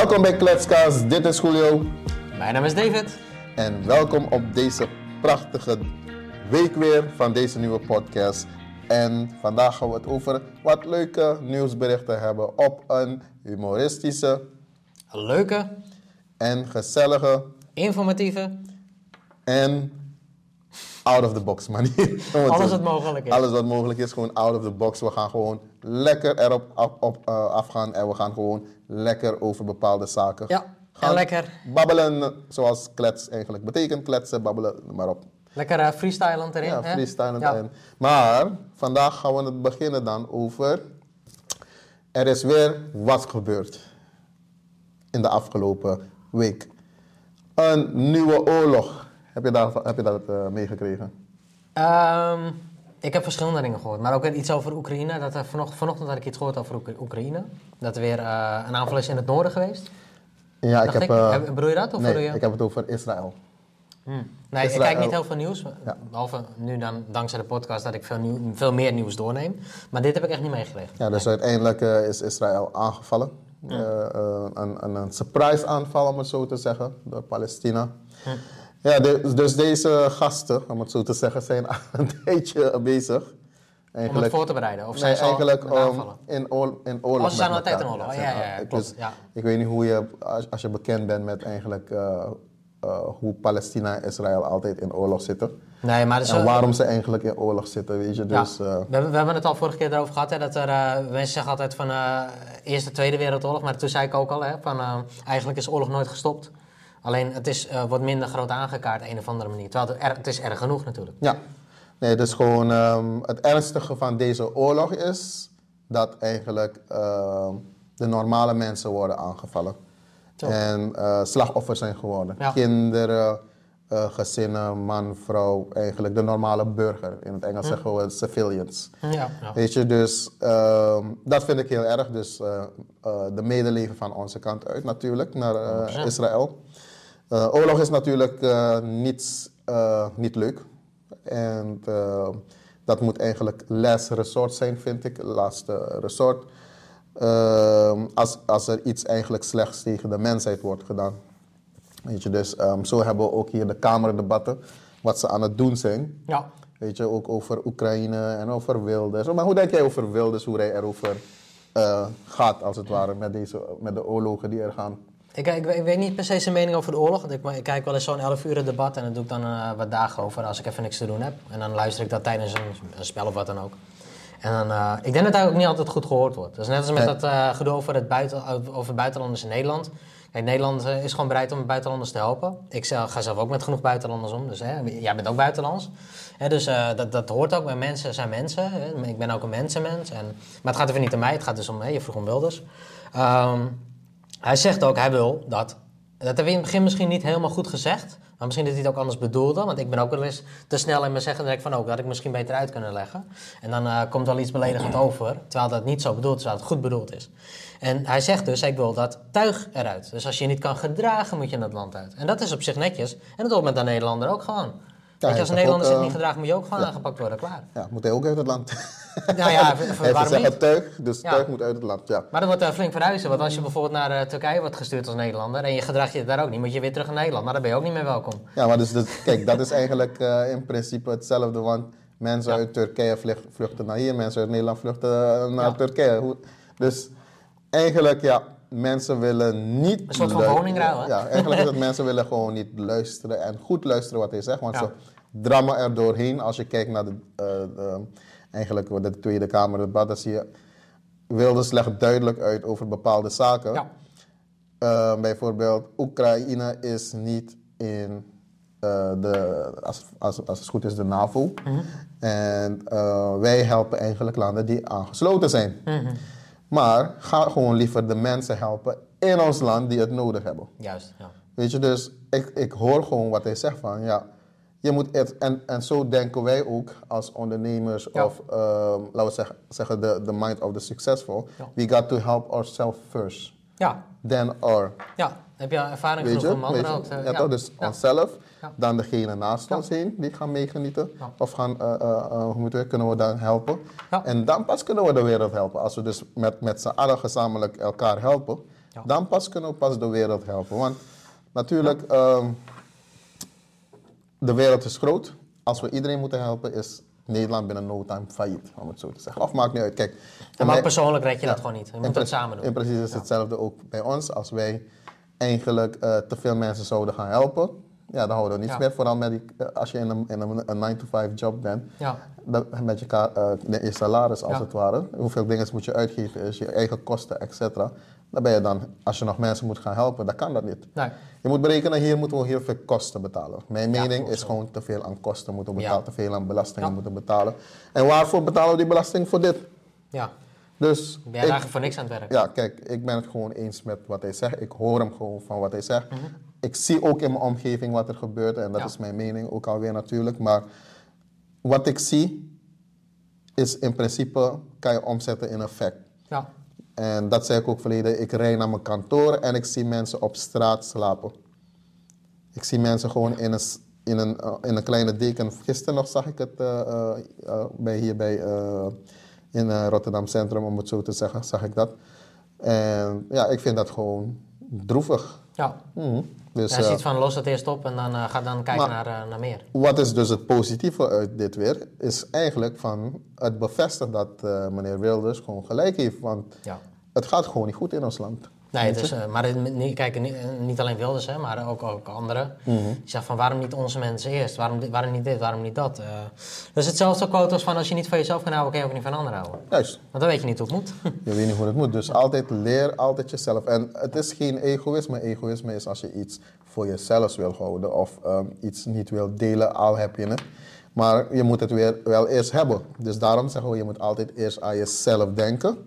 Welkom bij Kletskast, dit is Julio Mijn naam is David. en welkom op deze prachtige week weer van deze nieuwe podcast. En vandaag gaan we het over wat leuke nieuwsberichten hebben op een humoristische leuke, en gezellige informatieve, en out of the box manier. alles wat mogelijk is. Alles wat mogelijk is, gewoon out of the box. We gaan gewoon lekker erop op, op, eh, afgaan en we gaan gewoon lekker over bepaalde zaken Ja, gaan en lekker, babbelen, zoals klets eigenlijk betekent. Kletsen, babbelen, maar op. lekker uh, freestylen erin. Ja, hè? freestylen Ja. erin. Maar vandaag gaan we het beginnen dan over... Er is weer wat gebeurd in de afgelopen week. Een nieuwe oorlog. Heb je, daar, heb je dat eh, meegekregen? Ehm, ik heb verschillende dingen gehoord, maar ook iets over Oekraïne. Dat er vanochtend, vanochtend had ik iets gehoord over Oek- Oekraïne. Dat er weer eh, een aanval is in het noorden geweest. Ja, ik heb... ik. eh, Heb- bedoel je dat? Of nee, je? ik heb het over Israël. Hm. Nee, ik kijk niet heel veel nieuws. Ja. Behalve nu dan, dankzij de podcast, dat ik veel, nieuw, veel meer nieuws doorneem. Maar dit heb ik echt niet meegekregen. Ja, dus uiteindelijk eh, is Israël aangevallen. Eh, eh, een, een, een surprise aanval, om het zo te zeggen, door Palestina. Ja, de- dus deze gasten, om het zo te zeggen, zijn een tijdje bezig. Om het voor te bereiden? Of zijn nee, ze eigenlijk um, aanvallen? in, oor, in oorlog. Oh, ze zijn altijd in oorlog. Ja, ja, ja, ik, klopt, dus- ja. ik weet niet hoe je, als, als je bekend bent met eigenlijk eh, eh, hoe Palestina en Israël altijd in oorlog zitten. Nee, maar dus, En waarom ze eigenlijk in oorlog zitten, weet je. Ja, Dus, eh, we, hebben- we hebben het al vorige keer erover gehad, hè, dat er, mensen zeggen altijd van eh, Eerste, Tweede Wereldoorlog, maar toen zei ik ook al, hè, van eigenlijk is oorlog nooit gestopt. Alleen het is, eh, wordt minder groot aangekaart op een of andere manier. Terwijl het, er, het is erg genoeg natuurlijk. Ja, nee, dus gewoon ehm, het ernstige van deze oorlog is dat eigenlijk ehm, de normale mensen worden aangevallen. En eh, slachtoffers zijn geworden. Ja. Kinderen, eh, gezinnen, man, vrouw, eigenlijk de normale burger. In het Engels zeggen we civilians. Ja, ja. Weet je, dus ehm, dat vind ik heel erg. Dus de medeleven van onze kant uit natuurlijk naar 100%. Israël. Eh, oorlog is natuurlijk eh, niet, eh, niet leuk. En dat moet eigenlijk last resort zijn, vind ik. Laatste resort. Als, als er iets eigenlijk slechts tegen de mensheid wordt gedaan. Weet je, dus ehm, zo hebben we ook hier de Kamerdebatten. Wat ze aan het doen zijn. Ja. Weet je, ook over Oekraïne en over Wilders. Maar hoe denk jij over Wilders, hoe hij erover gaat, als het ware, met, deze, met de oorlogen die er gaan? Ik, ik, ik weet niet per se zijn mening over de oorlog. want Ik, ik kijk wel eens zo'n 11 uur debat en daar doe ik dan eh, wat dagen over als ik even niks te doen heb. En dan luister ik dat tijdens een, een spel of wat dan ook. En dan, eh, ik denk dat hij ook niet altijd goed gehoord wordt. Dat is net als met dat eh, gedoe over, het buiten, over buitenlanders in Nederland. Kijk, Nederland is gewoon bereid om buitenlanders te helpen. Ik zelf, ga zelf ook met genoeg buitenlanders om. Dus hè, jij bent ook buitenlands. Hè, dus dat, dat hoort ook mensen zijn mensen. Hè. Ik ben ook een mensenmens. En, maar het gaat even niet om mij. Het gaat dus om, hè, je vroeg om Wilders. Ehm, hij zegt ook, hij wil dat. Dat heb ik in het begin misschien niet helemaal goed gezegd. Maar misschien dat hij het ook anders bedoelde. Want ik ben ook wel eens te snel in mijn zeggen. Dan denk ik van, ook dat had ik misschien beter uit kunnen leggen. En dan eh, komt wel iets beledigend over. Terwijl dat niet zo bedoeld is, terwijl het goed bedoeld is. En hij zegt dus, ik wil dat tuig eruit. Dus als je je niet kan gedragen, moet je in het land uit. En dat is op zich netjes. En dat hoort met een Nederlander ook gewoon. Weet je, als een Nederlander zich eh, niet gedraagt, moet je ook gewoon aangepakt worden. Klaar. Ja, moet hij ook uit het land? Nou ja, waarom niet? het tuig, dus tuig moet uit het land, ja. Maar dat wordt uh, flink verhuizen. Want als je bijvoorbeeld naar eh, Turkije wordt gestuurd als Nederlander en je gedraagt je daar ook niet, moet je weer terug naar Nederland. Maar dan ben je ook niet meer welkom. Ja, maar dus, kijk, dat is eigenlijk eh, in principe hetzelfde, want mensen uit Turkije vlucht- vluchten naar hier, mensen uit Nederland vluchten eh, naar. Turkije. Dus eigenlijk, ja, mensen willen niet... Een soort van woningruil, hè? Ja, eigenlijk is het mensen willen gewoon niet luisteren en goed luisteren wat hij zegt, want Ja. ze drammen er doorheen. Als je kijkt naar de, eh, de, eigenlijk de Tweede Kamerdebat, dan zie je... Wilders legt duidelijk uit over bepaalde zaken. Ja. Uh, bijvoorbeeld, Oekraïne is niet in uh, de, als, als, als het goed is, de NAVO. En uh, wij helpen eigenlijk landen die aangesloten zijn. Maar ga gewoon liever de mensen helpen in ons land die het nodig hebben. Juist, ja. Weet je, dus ik, ik hoor gewoon wat hij zegt van, ja, je moet het, en, en zo denken wij ook als ondernemers Ja. of, um, laten we zeggen, zeggen the, the mind of the successful. Ja. We got to help ourselves first, Ja, then our. ja. Heb je ervaring genoeg ook te... ja, toch? Dus onszelf, Ja. dan degene naast ons heen, die gaan meegenieten. Of gaan, eh, eh, hoe moeten we, kunnen we dan helpen. En dan pas kunnen we de wereld helpen. Als we dus met, met z'n allen gezamenlijk elkaar helpen. Dan pas kunnen we pas de wereld helpen. Want natuurlijk, ehm, de wereld is groot. Als we iedereen moeten helpen, is Nederland binnen no time failliet, om het zo te zeggen. Of maakt niet uit. Kijk, Ja, maar mij- persoonlijk red je dat gewoon niet. Je moet het samen doen. In precies is hetzelfde ook bij ons. Als wij eigenlijk te veel mensen zouden gaan helpen, ja, dan houden we niets Ja. meer. Vooral met die, eh, als je in een, in een, een 9-to-5 job bent, Ja. dan, met je, eh, je salaris als Ja. het ware. Hoeveel dingen moet je uitgeven, is je eigen kosten, et cetera. Dan ben je dan, als je nog mensen moet gaan helpen, dan kan dat niet. Nee. Je moet berekenen, hier moeten we heel veel kosten betalen. Mijn mening is gewoon te veel aan kosten moeten betalen, te veel aan belastingen moeten betalen. En waarvoor betalen we die belasting? Voor dit. Ja. Dus Ben je eigenlijk voor niks aan het werk? ja, kijk, ik ben het gewoon eens met wat hij zegt. Ik hoor hem gewoon van wat hij zegt. Mhm. Ik zie ook in mijn omgeving wat er gebeurt en dat Ja. is mijn mening ook alweer natuurlijk. Maar wat ik zie is in principe kan je omzetten in een fact. Ja. En dat zei ik ook verleden. Ik rijd naar mijn kantoor en ik zie mensen op straat slapen. Ik zie mensen gewoon in een, in een, eh, in een kleine deken. Gisteren nog zag ik het eh, eh, bij, hier bij, in Rotterdam Centrum, om het zo te zeggen, zag ik dat. En ja, ik vind dat gewoon droevig. ja. Mhm. Dus, Ja, je eh, ziet van los het eerst op en dan eh, ga dan kijken Maar- naar, eh, naar meer. wat is dus het positieve uit dit weer? Is eigenlijk van het bevestigt dat meneer Wilders gewoon gelijk heeft. Want Ja. het gaat gewoon niet goed in ons land. Nee, is, eh, maar kijk, niet, eh, niet alleen Wilders, hè, maar ook, ook anderen. Die zeggen van waarom niet onze mensen eerst? Waarom, waarom niet dit? Waarom niet dat? Eh dus hetzelfde quote als van als je niet van jezelf kan houden, kan je ook niet van anderen houden. Juist. Want dan weet je niet hoe het moet. Je weet niet hoe het moet. Dus altijd leer altijd jezelf. En het is geen egoïsme. Egoïsme is als je iets voor jezelf wil houden of ehm, iets niet wil delen, al heb je het. Maar je moet het weer wel eerst hebben. Dus daarom zeggen we, je moet altijd eerst aan jezelf denken.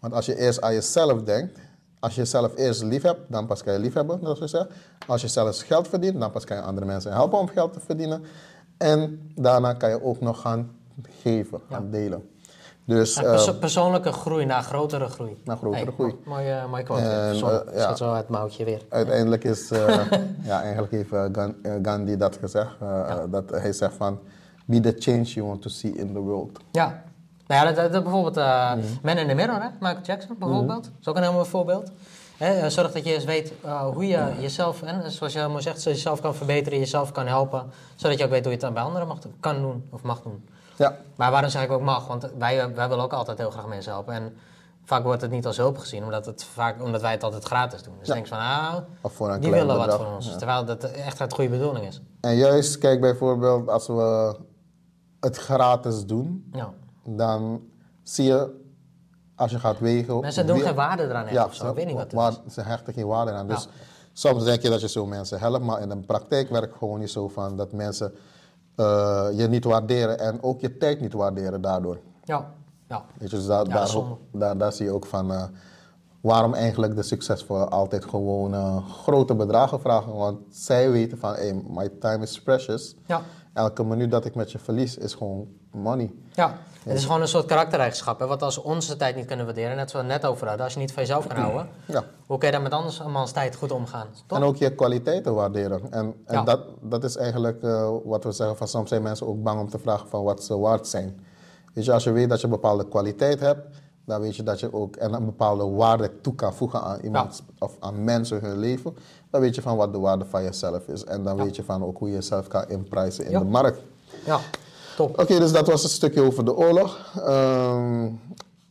Want als je eerst aan jezelf denkt, als je jezelf eerst lief hebt, dan pas kan je lief hebben, zoals zeggen. Als je zelfs geld verdient, dan pas kan je andere mensen helpen om geld te verdienen. En daarna kan je ook nog gaan geven, gaan delen. Dus, Ja, perso- ehm, persoonlijke groei naar grotere groei. Naar grotere groei. mo- Mooie, mooie quote. En, ja. schiet zo het mouwtje weer. Uiteindelijk is, eh, ja, eigenlijk heeft eh, Gan- Gandhi dat gezegd. dat hij zegt van, be the change you want to see in the world. Ja. Nou ja, dat, bijvoorbeeld uh, Mhm. Man in the Mirror, hè? Michael Jackson bijvoorbeeld. Dat is ook een heel mooi voorbeeld. Eh, zorg dat je eens weet eh, hoe je jezelf, en zoals je helemaal zegt, jezelf kan verbeteren, jezelf kan helpen. Zodat je ook weet hoe je het dan bij anderen mag, kan doen of mag doen. Ja, Maar waarom zeg ik ook mag? Want wij, wij willen ook altijd heel graag mensen helpen. En vaak wordt het niet als hulp gezien, omdat, het vaak, omdat wij het altijd gratis doen. Dus Ja. denk je van, ah, of voor een die willen wat van ons. Ja. Terwijl dat echt uit goede bedoeling is. En juist, kijk bijvoorbeeld, als we het gratis doen, Ja. Dan zie je, als je gaat wegen... Mensen doen geen waarde eraan echt of zo. Ik weet niet wat waar. Ze hechten geen waarde aan. Dus Ja. soms denk je dat je zo mensen helpt, maar in de praktijk werkt het gewoon niet zo van dat mensen eh, je niet waarderen en ook je tijd niet waarderen daardoor. Ja. Ja. Weet je, dus daar, Ja, daar, zonde. daar, daar zie je ook van eh, waarom eigenlijk de succesvolen altijd gewoon eh, grote bedragen vragen. Want zij weten van, hey, my time is precious. Ja. Elke minuut dat ik met je verlies is gewoon money. Ja, het is gewoon een soort karaktereigenschap. Hè? Wat als we onze tijd niet kunnen waarderen, net zoals we het net over hadden, als je niet van jezelf kan houden, Ja. hoe kun je dan met andermans tijd goed omgaan? Toch? En ook je kwaliteiten waarderen. En, en Ja. dat, dat is eigenlijk eh, wat we zeggen van soms zijn mensen ook bang om te vragen van wat ze waard zijn. Weet je, als je weet dat je een bepaalde kwaliteit hebt, dan weet je dat je ook en een bepaalde waarde toe kan voegen aan iemand of aan mensen hun leven. Dan weet je van wat de waarde van jezelf is. En dan weet je van ook hoe je jezelf kan inprijzen in de markt. Ja, Oké, dus dat was een stukje over de oorlog. Ehm,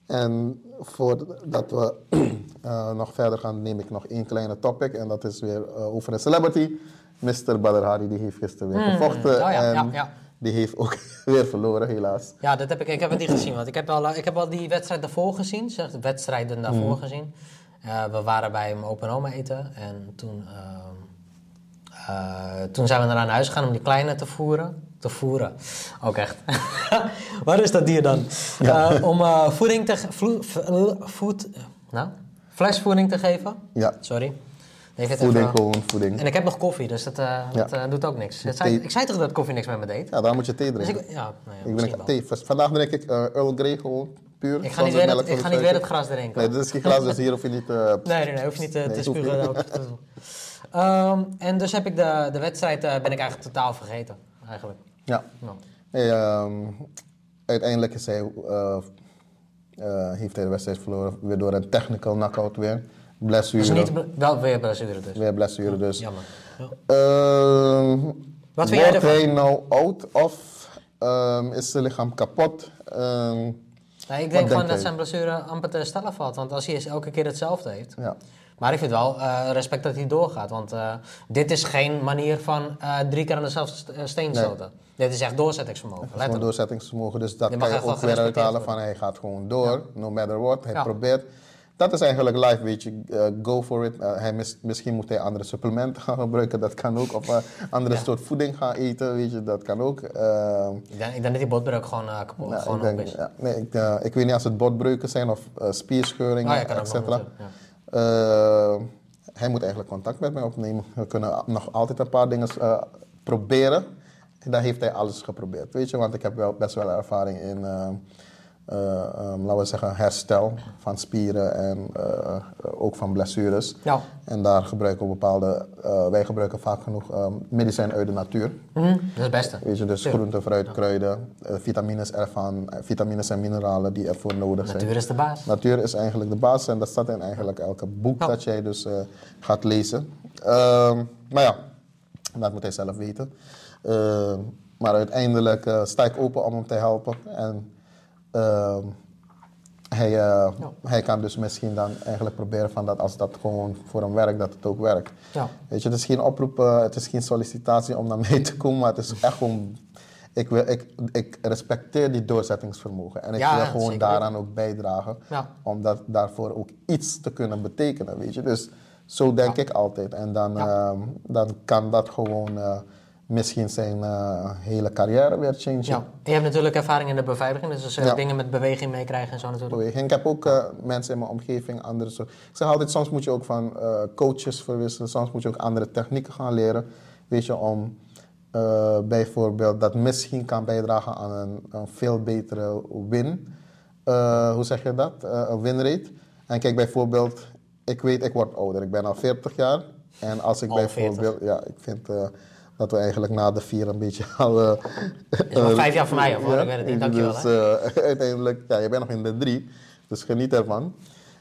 en voordat we eh, nog verder gaan, neem ik nog één kleine topic. En dat is weer eh, over een celebrity. Mr. Badr Hari, die heeft gisteren weer gevochten. Oh ja, en ja, ja. die heeft ook weer verloren, helaas. Ja, dat heb ik, ik heb het niet gezien, want ik heb al, ik heb al die wedstrijd daarvoor gezien, zeg, de wedstrijden daarvoor gezien. Eh, we waren bij mijn open oma eten en toen, ehm, eh, toen zijn we naar huis gegaan om die kleine te voeren. Te voeren, ook echt. Waar is dat dier dan? Eh, om eh, voeding te v- voed, nou, flesvoeding te geven. Ja, Sorry. Voeding, gewoon voeding. En ik heb nog koffie, dus dat, eh, dat doet ook niks. Ik zei, ik toch dat koffie niks met me deed? Ja, daar moet je thee Dus drinken. ik, ja, nou ja, ik ben wel. thee. Vandaag drink ik Earl Grey gewoon puur. Ik ga niet weer melk het, ik ga niet weer het gras drinken. Nee, dit is geen glas, dus hier hoef je niet... Nee, nee, nee, hoef je niet Nee, te doen. Ehm, en dus heb ik de, de wedstrijd ben ik eigenlijk totaal vergeten, eigenlijk. Ja. Ehm, uiteindelijk is hij, eh, eh, heeft hij de wedstrijd verloren weer door een technical knockout weer. blessure. Dus niet, wel weer blessure dus. Weer blessure, dus. Jammer. Ja. Ehm, Wat vind jij wordt ervan? hij nou oud of ehm, is zijn lichaam kapot? Nee, ik denk gewoon dat zijn blessure amper te herstellen valt. Want als hij elke keer hetzelfde heeft. ja. Maar ik vind wel eh, respect dat hij doorgaat. Want eh, dit is geen manier van eh, drie keer aan dezelfde st- steen Nee. stoten. Dit is echt doorzettingsvermogen. Gewoon Letterlijk. doorzettingsvermogen. Dus dat Je kan je ook weer uithalen van hij gaat gewoon door, no matter what. Hij Ja. probeert. Dat is eigenlijk life, weet je. Go for it. Hij mis- misschien moet hij andere supplementen gaan gebruiken, dat kan ook. Of andere Ja. soort voeding gaan eten, weet je, dat kan ook. Ik, denk, ik denk dat die botbreuk gewoon kapot nou, gewoon ik, denk, is. nee, ik, ik weet niet als het botbreuken zijn of spierscheuringen, Oh ja, Eh, hij moet eigenlijk contact met mij opnemen. We kunnen nog altijd een paar dingen eh, proberen. En daar heeft hij alles geprobeerd, weet je. Want ik heb wel best wel ervaring in, eh, eh, ehm, laten we zeggen, herstel van spieren en eh, ook van blessures. Ja. En daar gebruiken we bepaalde, eh, wij gebruiken vaak genoeg eh, medicijnen uit de natuur. Mhm, Dat is het beste. Weet je, dus groenten, fruit, kruiden, eh, vitamines ervan, eh, vitamines en mineralen die ervoor nodig zijn. Natuur is de baas. Natuur is eigenlijk de basis en dat staat in eigenlijk elke boek Ja. dat jij dus eh, gaat lezen. Ehm, maar ja, dat moet hij zelf weten. Ehm, maar uiteindelijk eh, sta ik open om hem te helpen. En ehm, hij, eh, Ja. hij kan dus misschien dan eigenlijk proberen van dat als dat gewoon voor hem werkt, dat het ook werkt. Ja. Weet je, het is geen oproep, eh, het is geen sollicitatie om naar mee te komen, maar het is echt gewoon. Ik, wil, ik, ik respecteer die doorzettingsvermogen en ik Ja, wil gewoon zeker daaraan ook bijdragen Ja. om dat, daarvoor ook iets te kunnen betekenen, weet je. Dus zo denk ik altijd. En dan, ehm, dan kan dat gewoon eh, misschien zijn eh, hele carrière weer changen. Ja. Je hebt natuurlijk ervaring in de beveiliging, dus Ja. dingen met beweging meekrijgen en zo natuurlijk. beweging. Ik heb ook eh, mensen in mijn omgeving, andere soort. Ik zeg altijd, soms moet je ook van eh, coaches verwisselen, soms moet je ook andere technieken gaan leren. Weet je, om bijvoorbeeld dat misschien kan bijdragen aan een, een veel betere win. Hoe zeg je dat? Een winrate. En kijk bijvoorbeeld, ik weet, ik word ouder. Ik ben al 40 jaar. En als ik Al bijvoorbeeld, ja, ik vind dat we eigenlijk na de vier een beetje al. eh, is nog vijf jaar voor mij, of hoor? Ik weet het niet. Dankjewel, Dus eh, uiteindelijk, ja, je bent nog in de drie, dus geniet ervan.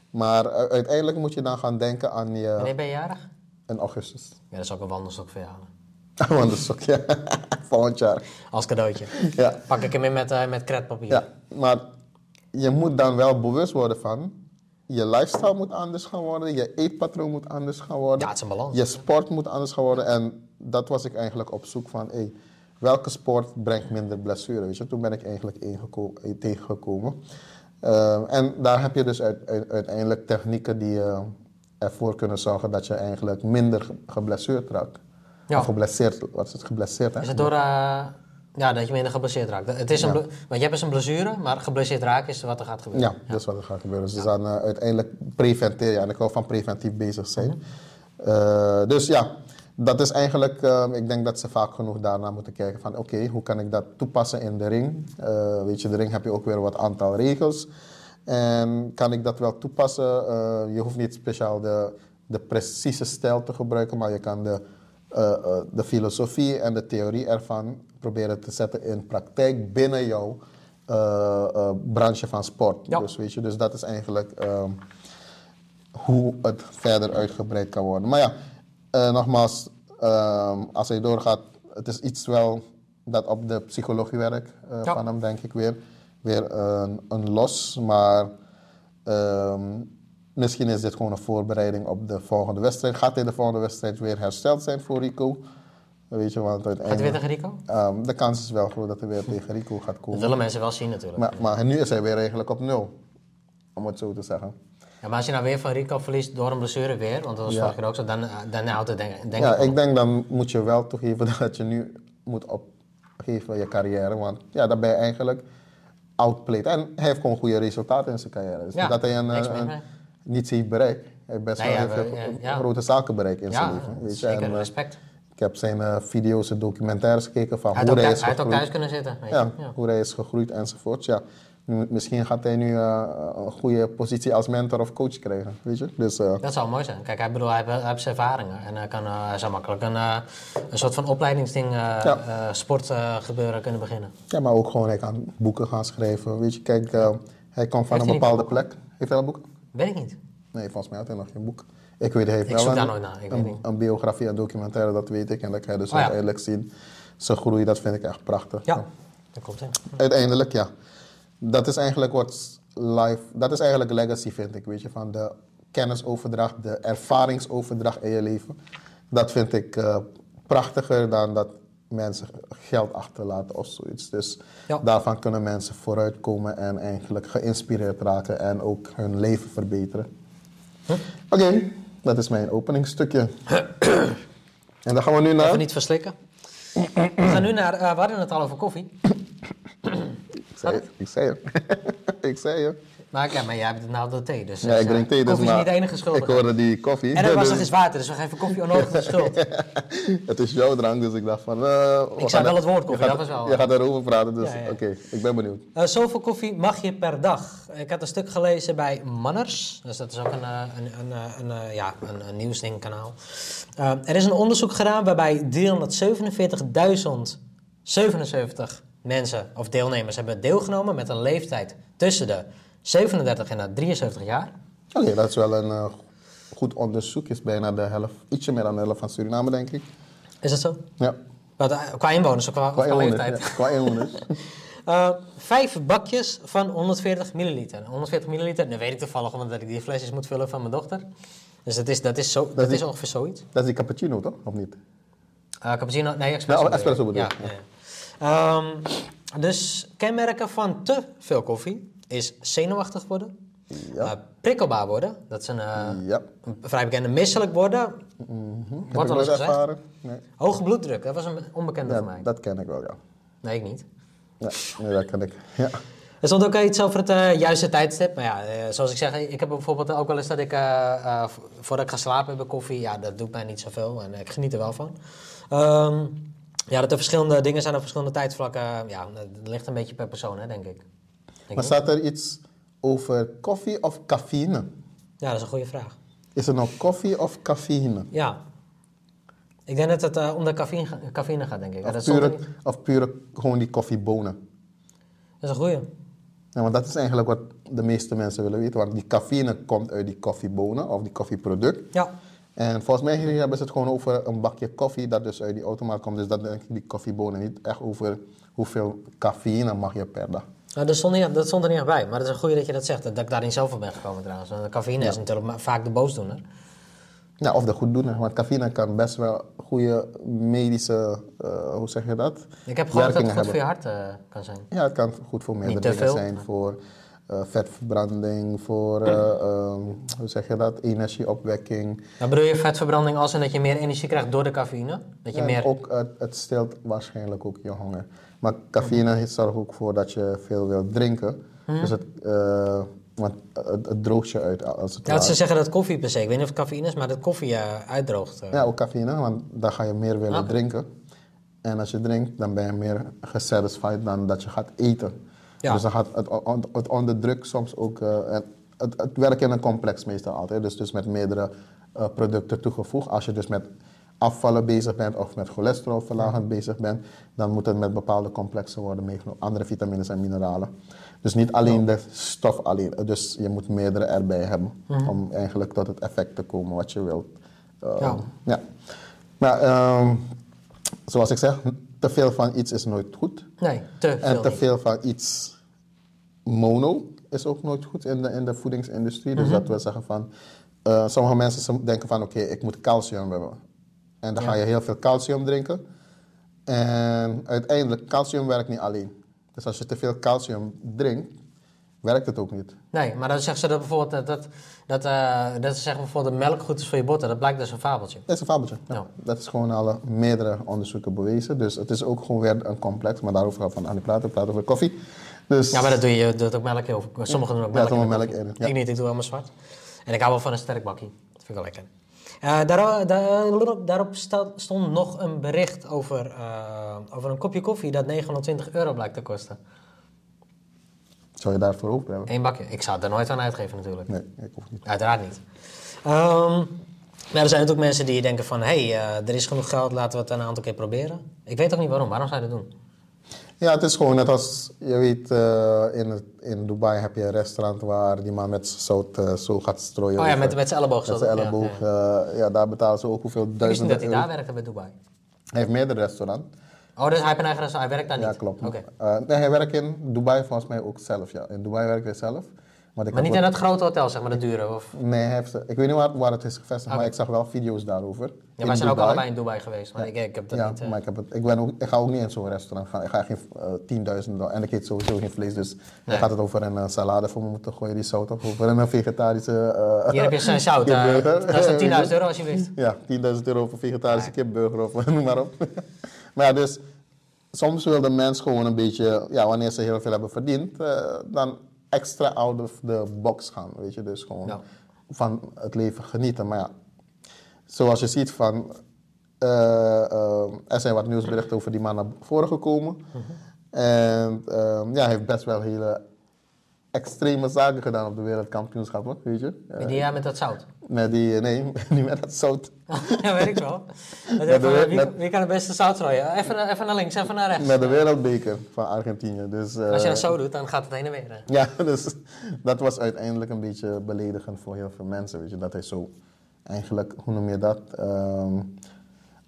Maar eh, uiteindelijk moet je dan gaan denken aan je. Wanneer ben je jarig? In augustus. Ja, dat is ook een wandelstok voor halen. Is ook, ja, volgend jaar. Als cadeautje. Ja. Pak ik hem in met, eh met kretpapier. ja, maar je moet dan wel bewust worden van. Je lifestyle moet anders gaan worden, je eetpatroon moet anders gaan worden. Ja, het is een balans. Je sport moet anders gaan worden. En dat was ik eigenlijk op zoek van, hey, welke sport brengt minder blessure? Weet je? Toen ben ik eigenlijk eh, tegengekomen. Eh, en daar heb je dus uit- uit- uiteindelijk technieken die eh, ervoor kunnen zorgen dat je eigenlijk minder ge- geblesseerd raakt. Ja. Of geblesseerd, wat is het, geblesseerd hè? Is het door... ja, dat je minder geblesseerd raakt. Het is een Want je hebt dus een blessure, maar geblesseerd raken is wat er gaat gebeuren. Ja, dat is wat er gaat gebeuren. Dus dan uiteindelijk preventeren. En ik wil van preventief bezig zijn. Eh, dus ja, dat is eigenlijk... eh, ik denk dat ze vaak genoeg daarna moeten kijken van... Oké, hoe kan ik dat toepassen in de ring? Eh, weet je, de ring heb je ook weer wat aantal regels. En kan ik dat wel toepassen? Eh, je hoeft niet speciaal de, de precieze stijl te gebruiken... maar je kan de, eh, de filosofie en de theorie ervan proberen te zetten in praktijk binnen jouw branche van sport. Ja. Dus, weet je, dus dat is eigenlijk ehm, hoe het verder uitgebreid kan worden. Maar ja, eh, nogmaals, ehm, als hij doorgaat, het is iets wel dat op de psychologie werkt eh, Ja. van hem, denk ik weer. Weer een, een los, maar ehm, misschien is dit gewoon een voorbereiding op de volgende wedstrijd. Gaat hij de volgende wedstrijd weer hersteld zijn voor Rico? Weet je, want Gaat hij weer tegen Rico? ehm, de kans is wel groot dat hij weer tegen Rico gaat Dat komen. willen mensen wel zien natuurlijk. Maar, maar nu is hij weer eigenlijk op nul. Om het zo te zeggen. Ja, maar als je nou weer van Rico verliest door een blessure weer, want dat was Ja. vorige keer ook zo, dan, eh, dan houdt het denk, denk ja, ik ik denk dan moet je wel toegeven dat je nu moet opgeven je carrière. Want ja, dan ben je eigenlijk outplayed. En hij heeft gewoon goede resultaten in zijn carrière. Dus Ja, dat hij een, eh, een, niets heeft bereikt. Hij heeft best Nee, wel we- grote zaken bereikt in zijn leven. Weet zeker, En, eh, respect. ik heb zijn video's en documentaires gekeken van hoe hij is hij had ook gegroeid. thuis kunnen zitten. Weet je. Ja, hoe hij is gegroeid enzovoort. Ja, misschien gaat hij nu eh, een goede positie als mentor of coach krijgen. Weet je? Dus, eh, Dat zou mooi zijn. Kijk, hij, bedoel, hij, heeft, hij heeft zijn ervaringen en hij, kan, hij zou makkelijk een, een soort van opleidingsding, Ja. sport gebeuren kunnen beginnen. Ja, maar ook gewoon, hij kan boeken gaan schrijven. Weet je, kijk, hij komt van Heeft een bepaalde plek. Heeft hij al boeken? Weet ik niet. Nee, volgens mij had hij nog geen boek. Ik weet, hij heeft Ik wel zoek een, daar nooit naar, ik een, een biografie en documentaire, dat weet ik. En dat kan je dus Oh ja. uiteindelijk zien. Zijn groei, dat vind ik echt prachtig. Ja, dat klopt. Hè. Uiteindelijk, ja. Dat is eigenlijk wat life, dat is eigenlijk legacy, vind ik. Weet je, van de kennisoverdracht, de ervaringsoverdracht in je leven. Dat vind ik eh, prachtiger dan dat mensen geld achterlaten of zoiets. Dus Ja. daarvan kunnen mensen vooruitkomen en eigenlijk geïnspireerd raken en ook hun leven verbeteren. Oké, dat is mijn openingsstukje. en dan gaan we nu naar. Even niet verslikken. We gaan nu naar, eh, we hadden het al over koffie. Ik zei het, ik zei het. ik zei het. Maar, ja, maar jij hebt het nou de thee, dus Ja, ik eh, drink thee, dus koffie is niet de enige ik schuldige. hoorde die koffie. En er was Dus- nog eens water, dus we geven koffie onnodig de schuld. Het is jouw drank, dus ik dacht van... eh, we zei wel het woord koffie, gaat- dat was wel- Je gaat erover praten, dus Ja, ja. oké, ik ben benieuwd. Eh, zoveel koffie mag je per dag. Ik had een stuk gelezen bij Manners. Dus dat is ook een, eh, een, een, eh, een, eh, ja, een, een nieuwsdingkanaal. Eh, er is een onderzoek gedaan waarbij 347.077 mensen of deelnemers hebben deelgenomen met een leeftijd tussen de 37 en de 73 jaar. Oké, dat is wel een eh, goed onderzoek. Is bijna de helft, ietsje meer dan de helft van Suriname, denk ik. Is dat zo? Ja, Wat, eh, qua inwoners of qua, leeftijd? Ja, qua inwoners. Eh, vijf bakjes van 140 milliliter. 140 milliliter, nu weet ik toevallig omdat ik die flesjes moet vullen van mijn dochter. Dus dat is, dat is, zo, dat is- is ongeveer zoiets. dat is die cappuccino, toch? Of niet? Cappuccino, nee, espresso. Ja, oh, espresso bedoel ja, ik, ja. Ehm, dus kenmerken van te veel koffie is zenuwachtig worden, Ja. eh, prikkelbaar worden, dat is een, eh, ja. een vrij bekende, misselijk worden, gezegd. ervaren? Nee. Hoge bloeddruk, dat was een onbekende Ja, voor mij. dat ken ik wel, ja. Nee, ik niet. Ja, nee, dat ken ik. Ja. Er stond ook iets over het eh, juiste tijdstip. Maar ja, zoals ik zeg, ik heb bijvoorbeeld ook wel eens dat ik, vo- voordat ik ga slapen heb ik koffie. Ja, dat doet mij niet zoveel en ik geniet er wel van. Ehm, ja, dat er verschillende dingen zijn op verschillende tijdsvlakken. Ja, dat ligt een beetje per persoon, hè, denk ik. Denk Maar staat er iets over koffie of cafeïne? Ja, dat is een goede vraag. Is er nou koffie of cafeïne? Ja. Ik denk dat het eh, om de cafeïne, cafeïne gaat, denk ik. Of dat, stond pure, niet. of pure gewoon die koffiebonen? dat is een goede. Ja, want dat is eigenlijk wat de meeste mensen willen weten. Want die cafeïne komt uit die koffiebonen of die koffieproduct. Ja. En volgens mij hier hebben ze het gewoon over een bakje koffie dat dus uit die automaat komt. Dus dat denk ik die koffiebonen niet echt over hoeveel cafeïne mag je per dag. Nou, dat, stond niet, dat stond er niet echt bij. Maar het is een goede dat je dat zegt. Dat ik daar niet zelf van ben gekomen trouwens. Want cafeïne is natuurlijk vaak de boosdoener. Ja, of de goeddoener. Want cafeïne kan best wel goede medische, eh, hoe zeg je dat? Ik heb gehoord dat het goed voor je hart eh, kan zijn. Ja, het kan goed voor meerdere dingen zijn. Voor eh, vetverbranding, voor, eh, ehm, hoe zeg je dat, energieopwekking. Nou, bedoel je vetverbranding als in dat je meer energie krijgt door de cafeïne? Dat je En meer... ook, het, het stilt waarschijnlijk ook je honger. Maar cafeïne zorgt ook voor dat je veel wilt drinken. Mhm. Dus het, eh, want het, het droogt je uit als het Ja, ze zeggen dat koffie per se, ik weet niet of het cafeïne is, maar dat koffie uitdroogt. Ja, ook cafeïne, want dan ga je meer willen Oké. drinken. En als je drinkt, dan ben je meer gesatisfied dan dat je gaat eten. Ja. Dus dan gaat het, on- het onderdrukt soms ook... eh, het, het werkt in een complex meestal altijd. Dus, dus met meerdere eh, producten toegevoegd. Als je dus met afvallen bezig bent of met cholesterolverlagend bezig bent... dan moet het met bepaalde complexen worden meegenomen. Andere vitamines en mineralen. Dus niet alleen de stof alleen. Dus je moet meerdere erbij hebben. Om eigenlijk tot het effect te komen wat je wilt. Eh, Ja. ja. Maar ehm, zoals ik zeg, te veel van iets is nooit goed. Nee, te veel En te niet. veel van iets mono is ook nooit goed in de, in de voedingsindustrie. Dus dat wil zeggen van, eh, sommige mensen denken van oké, ik moet calcium hebben. En dan ga je heel veel calcium drinken. En uiteindelijk, calcium werkt niet alleen. Dus als je te veel calcium drinkt, werkt het ook niet. Nee, maar dan zeggen ze dat bijvoorbeeld dat, dat, dat, eh, dat ze zeggen bijvoorbeeld dat melk goed is voor je botten. Dat blijkt dus een fabeltje. Dat is een fabeltje. Ja. Ja. Dat is gewoon alle meerdere onderzoeken bewezen. Dus het is ook gewoon weer een complex. Maar daarover gaan we vandaag niet praten. We praten over koffie. Dus Ja, maar dat doe je, je doet ook melk heel. Sommigen doen ook Ja, melk. doen in de melk in, ja. Ik niet, ik doe helemaal zwart. En ik hou wel van een sterk bakkie. Dat vind ik wel lekker. Eh, daar, daar- daarop stond nog een bericht over, eh, over een kopje koffie dat 920 euro blijkt te kosten. Zou je daarvoor over hebben? Eén bakje. Ik zou het er nooit aan uitgeven natuurlijk. Nee, ik hoef niet. Uiteraard niet. Ehm, maar er zijn natuurlijk mensen die denken van... hé, hey, eh, er is genoeg geld, laten we het een aantal keer proberen. Ik weet ook niet waarom. Waarom zou je dat doen? Ja, het is gewoon net als, je weet, eh, in, in Dubai heb je een restaurant waar die man met zout eh, zo gaat strooien. Oh ja, met, met zijn elleboog met zijn elleboog. ja. ja, daar betalen ze ook hoeveel Ik wist niet duizenden dat hij daar werkte bij Dubai. Hij heeft meerdere restaurants. Oh, dus hij heeft een eigen restaurant, hij werkt daar Ja, niet? klopt. Oké. Eh, nee, hij werkt in Dubai volgens mij ook zelf, ja. In Dubai werkt hij zelf. Maar, ik Maar heb niet in dat grote hotel, zeg maar, de dure? Of... Nee, hij heeft, ik weet niet waar, waar het is gevestigd, maar ik zag wel video's daarover. Ja, wij zijn ook allebei in Dubai geweest, maar ik, ik heb dat ja, niet... eh, maar ik, heb het, ik, ben ook, ik ga ook niet in zo'n restaurant gaan. Ik ga geen uh, 10.000 dollar. En ik eet sowieso geen vlees. Dus Nee. dan gaat het over een eh, salade voor me moeten gooien die zout op. Over een vegetarische eh, Hier heb je zijn zout. eh, dat is dan 10.000 euro alsjeblieft. Ja, 10.000 euro voor vegetarische kipburger of noem maar op. maar ja, dus soms wil de mens gewoon een beetje, ja, wanneer ze heel veel hebben verdiend, eh, dan extra out of the box gaan. Weet je, dus gewoon Ja. van het leven genieten. Maar ja, zoals je ziet van, eh, eh, er zijn wat nieuwsberichten over die man naar voren gekomen. En ehm, ja, hij heeft best wel hele extreme zaken gedaan op de wereldkampioenschappen, weet je. Met die ja, met dat zout. met die, nee, niet met dat zout. ja, weet ik wel. Met de- wie, met- wie kan het beste zout strooien? Even, naar- even naar links, even naar rechts. Met de wereldbeker van Argentinië. Dus, eh, Als je dat zo doet, dan gaat het heen en weer. hè. Ja, dus dat was uiteindelijk een beetje beledigend voor heel veel mensen. Weet je, dat hij zo eigenlijk, hoe noem je dat? Ehm,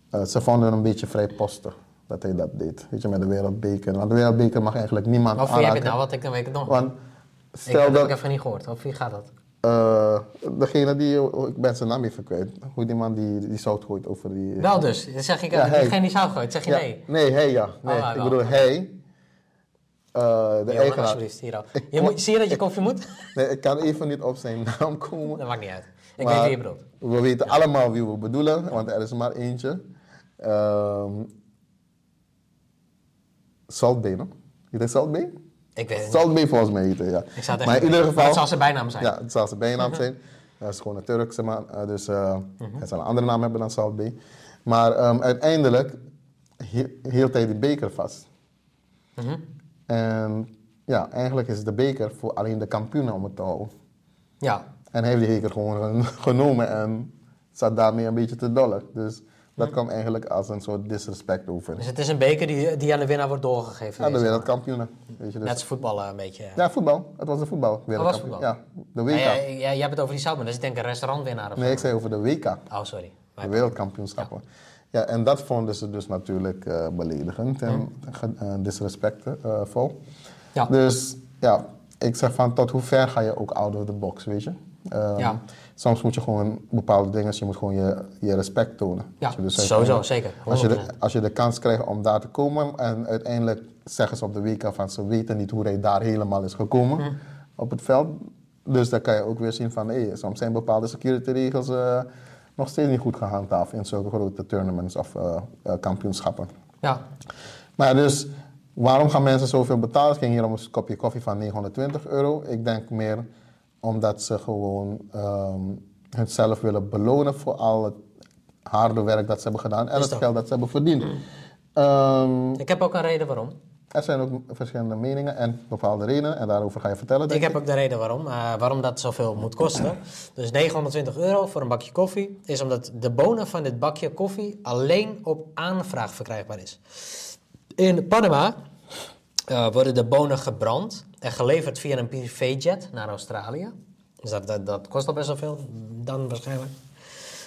eh, ze vonden hem een beetje vrijpostig dat hij dat deed. Weet je, met de wereldbeker. Want de wereldbeker mag eigenlijk niemand Of wie heb je aanraken. nou? Want ik, dan weet ik het nog. Want ik stel heb dat het even niet gehoord. Of wie gaat dat? Eh, degene die, oh, ik ben zijn naam even kwijt. Hoe die man die, die zout gooit over die... Wel dus. Dan zeg ik, Ja, uh, hij. diegene die zout gooit, zeg je Ja, nee. Nee, hij ja. Nee, Oh, ik wel. bedoel hij. eh, de eigenaar. alsjeblieft, hier. Je moet, zie je dat je koffie moet? Nee, ik kan even niet op zijn naam komen. Dat maakt niet uit. Ik Maar weet wie je bedoelt. We weten allemaal wie we bedoelen, want er is maar eentje. Ehm Salt Bay, no? Heet hij Salt Bay? Ik weet het. Salt Bay volgens mij hij, ja. Ik zou het maar in ieder geval... Het zal zijn bijnaam zijn. Ja, het zal zijn bijnaam zijn. Hij is gewoon een Turkse man, eh, dus eh, Mhm. hij zal een andere naam hebben dan Salt Bay. Maar ehm, uiteindelijk hi- hield hij die beker vast. Mhm. En ja, eigenlijk is de beker voor alleen de kampioenen om het te houden. Ja. En hij heeft die beker gewoon genomen en zat daarmee een beetje te dollen. Dus dat kwam eigenlijk als een soort disrespect over. Dus het is een beker die, die aan de winnaar wordt doorgegeven. Ja, de wereldkampioenen. Weet je, dus. Net als voetballen een beetje. Ja, voetbal. Het was de voetbal. wereldkampioen. voetbal? Ja, de WK. Nee, jij, hebt het over die maar dat is denk ik een restaurantwinnaar of Nee, ik zei over de WK. Oh, sorry. De wereldkampioenschappen. Ja. en dat vonden ze dus natuurlijk eh, beledigend en ge- eh, disrespectvol. Ja. Dus ja, ik zeg van tot hoe ver ga je ook out of the box, weet je? Ehm, Ja. Soms moet je gewoon bepaalde dingen, je moet gewoon je, je respect tonen. Ja, dus sowieso, uiteindelijk- zeker. Als je, de, 100%. als je de kans krijgt om daar te komen en uiteindelijk zeggen ze op de WK van ze weten niet hoe hij daar helemaal is gekomen Hm. op het veld. Dus dan kan je ook weer zien van hé, soms zijn bepaalde security regels eh, nog steeds niet goed gehandhaafd in zulke grote tournaments of eh, eh, kampioenschappen. Ja. Maar dus waarom gaan mensen zoveel betalen? Het ging hier om een kopje koffie van 920 euro. Ik denk meer omdat ze gewoon ehm hunzelf willen belonen voor al het harde werk dat ze hebben gedaan en het geld dat ze hebben verdiend. Ehm, Ik heb ook een reden waarom. er zijn ook verschillende meningen en bepaalde redenen en daarover ga je vertellen. Ik denk heb ook de reden waarom. eh, waarom dat zoveel moet kosten. Dus 920 euro voor een bakje koffie is omdat de bonen van dit bakje koffie alleen op aanvraag verkrijgbaar is. In Panama eh, worden de bonen gebrand en geleverd via een privéjet naar Australië. Dus dat, dat, kost al best wel veel, dan waarschijnlijk.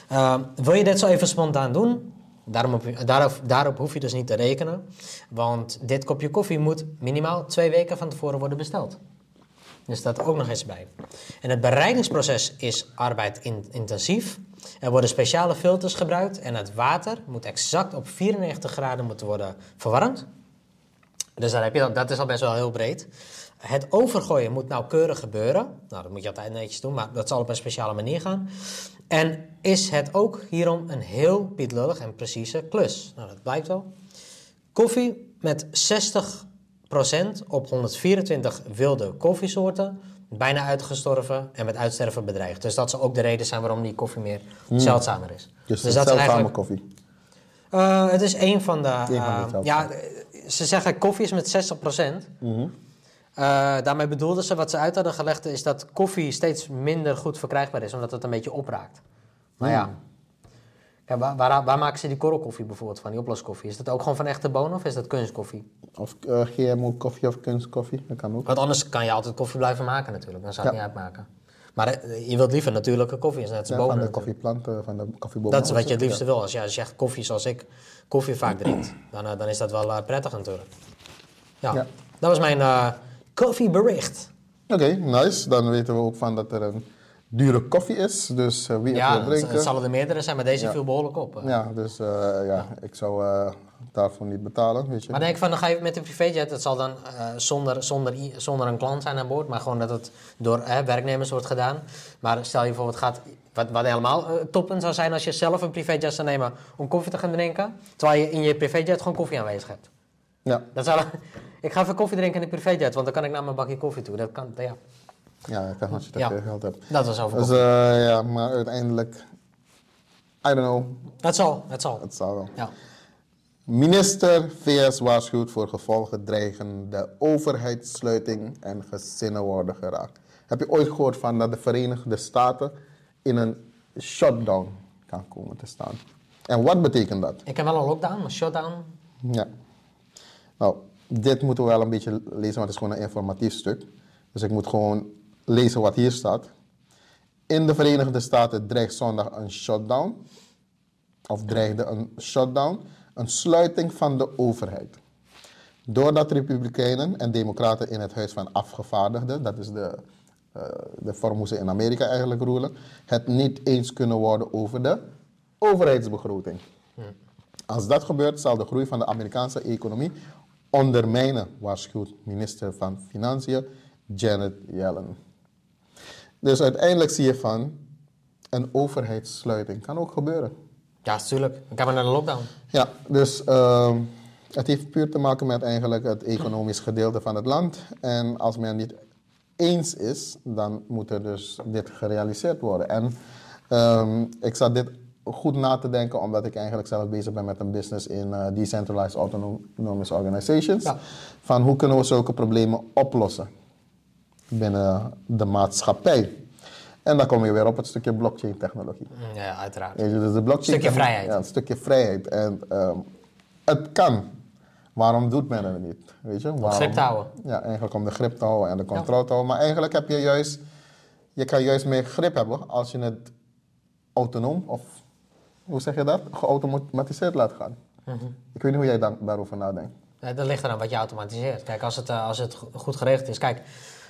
Eh, wil je dit zo even spontaan doen? Daarom op, daarop, daarop hoef je dus niet te rekenen. Want dit kopje koffie moet minimaal twee weken van tevoren worden besteld. Dus dat ook nog eens bij. En het bereidingsproces is arbeidintensief. Er worden speciale filters gebruikt en het water moet exact op 94 graden moeten worden verwarmd. Dus daar heb je dat, dat is al best wel heel breed. Het overgooien moet nauwkeurig gebeuren. Nou, dat moet je altijd netjes doen, maar dat zal op een speciale manier gaan. En is het ook hierom een heel pietlullig en precieze klus? Nou, dat blijkt wel. Koffie met 60% op 124 wilde koffiesoorten. Bijna uitgestorven en met uitsterven bedreigd. Dus dat zal ook de reden zijn waarom die koffie meer zeldzamer is. Dus, dat dat is zeldzame eigenlijk- koffie. eh, het is één van de. van de eh, zeldzame. ja, ze zeggen koffie is met 60%. Mhm. Eh, daarmee bedoelden ze, wat ze uit hadden gelegd, is dat koffie steeds minder goed verkrijgbaar is, omdat het een beetje opraakt. Maar ja, waar, waar, waar maken ze die korrelkoffie bijvoorbeeld van, die oploskoffie? Is dat ook gewoon van echte bonen of is dat kunstkoffie? Of eh, GMO-koffie of kunstkoffie, dat kan ook. Want anders kan je altijd koffie blijven maken natuurlijk, dan zou het Ja. niet uitmaken. Maar eh, je wilt liever natuurlijke koffie, is net als Ja, bonen van de koffieplanten, van de koffiebomen. Dat is wat je het liefste wil. Als je zegt koffie zoals ik koffie vaak drink, dan, eh, dan is dat wel eh, prettig natuurlijk. Ja, Ja. dat was mijn eh, koffiebericht. Oké, nice. Dan weten we ook van dat er een dure koffie is. Dus wie het Ja, wil het, drinken. het zal er meerdere zijn, maar deze Ja. viel behoorlijk op. Ja, dus ja, ik zou daarvoor niet betalen, weet je. Maar denk ik van, dan ga je met een privéjet, het zal dan zonder, zonder, zonder een klant zijn aan boord, maar gewoon dat het door werknemers wordt gedaan. Maar stel je bijvoorbeeld gaat, wat, wat helemaal eh, toppen zou zijn als je zelf een privéjet zou nemen om koffie te gaan drinken, terwijl je in je privéjet gewoon koffie aanwezig hebt. Ja, Dat zou, ik ga even koffie drinken in de privéjet, want dan kan ik naar mijn bakje koffie toe. Dat kan, ja, ja, ik kan als je dat Ja. geld hebt. dat was over Dus eh, ja, maar uiteindelijk, I don't know, Het zal, het zal. het zal wel. Ja. Minister VS waarschuwt voor gevolgen dreigende overheidssluiting en gezinnen worden geraakt. Heb je ooit gehoord van dat de Verenigde Staten in een shutdown kan komen te staan? En wat betekent dat? Ik heb wel een lockdown, een shutdown. Ja. Nou, dit moeten we wel een beetje lezen, want het is gewoon een informatief stuk. Dus ik moet gewoon lezen wat hier staat. In de Verenigde Staten dreigt zondag een shutdown. Of dreigde een shutdown. Een sluiting van de overheid. Doordat Republikeinen en Democraten in het Huis van Afgevaardigden, dat is de, de vorm hoe ze in Amerika eigenlijk roelen, het niet eens kunnen worden over de overheidsbegroting. Als dat gebeurt, zal de groei van de Amerikaanse economie ondermijnen, waarschuwt minister van Financiën Janet Yellen. Dus uiteindelijk zie je van een overheidssluiting kan ook gebeuren. Ja, natuurlijk. Ik heb maar naar de lockdown. Ja, dus ehm, het heeft puur te maken met eigenlijk het economisch gedeelte van het land. En als men niet eens is, dan moet er dus dit gerealiseerd worden. En ehm, ik zat dit goed na te denken, omdat ik eigenlijk zelf bezig ben met een business in eh, Decentralized Autonomous Organizations. Ja. Van hoe kunnen we zulke problemen oplossen binnen de maatschappij. En dan kom je weer op het stukje blockchain technologie. Mm, Ja, uiteraard. Je, dus de blockchain Stukje vrijheid. Ja, een stukje vrijheid. En ehm, het kan. Waarom doet men het niet? Weet je? Waarom, grip te houden. Ja, eigenlijk om de grip te houden en de controle te houden. Maar eigenlijk heb je juist, je kan juist meer grip hebben als je het autonoom of, hoe zeg je dat? Geautomatiseerd laat gaan. Mhm. Ik weet niet hoe jij daarover nadenkt. Nee, dat ligt eraan wat je automatiseert. Kijk, als het, eh, als het go- goed geregeld is. Kijk, dat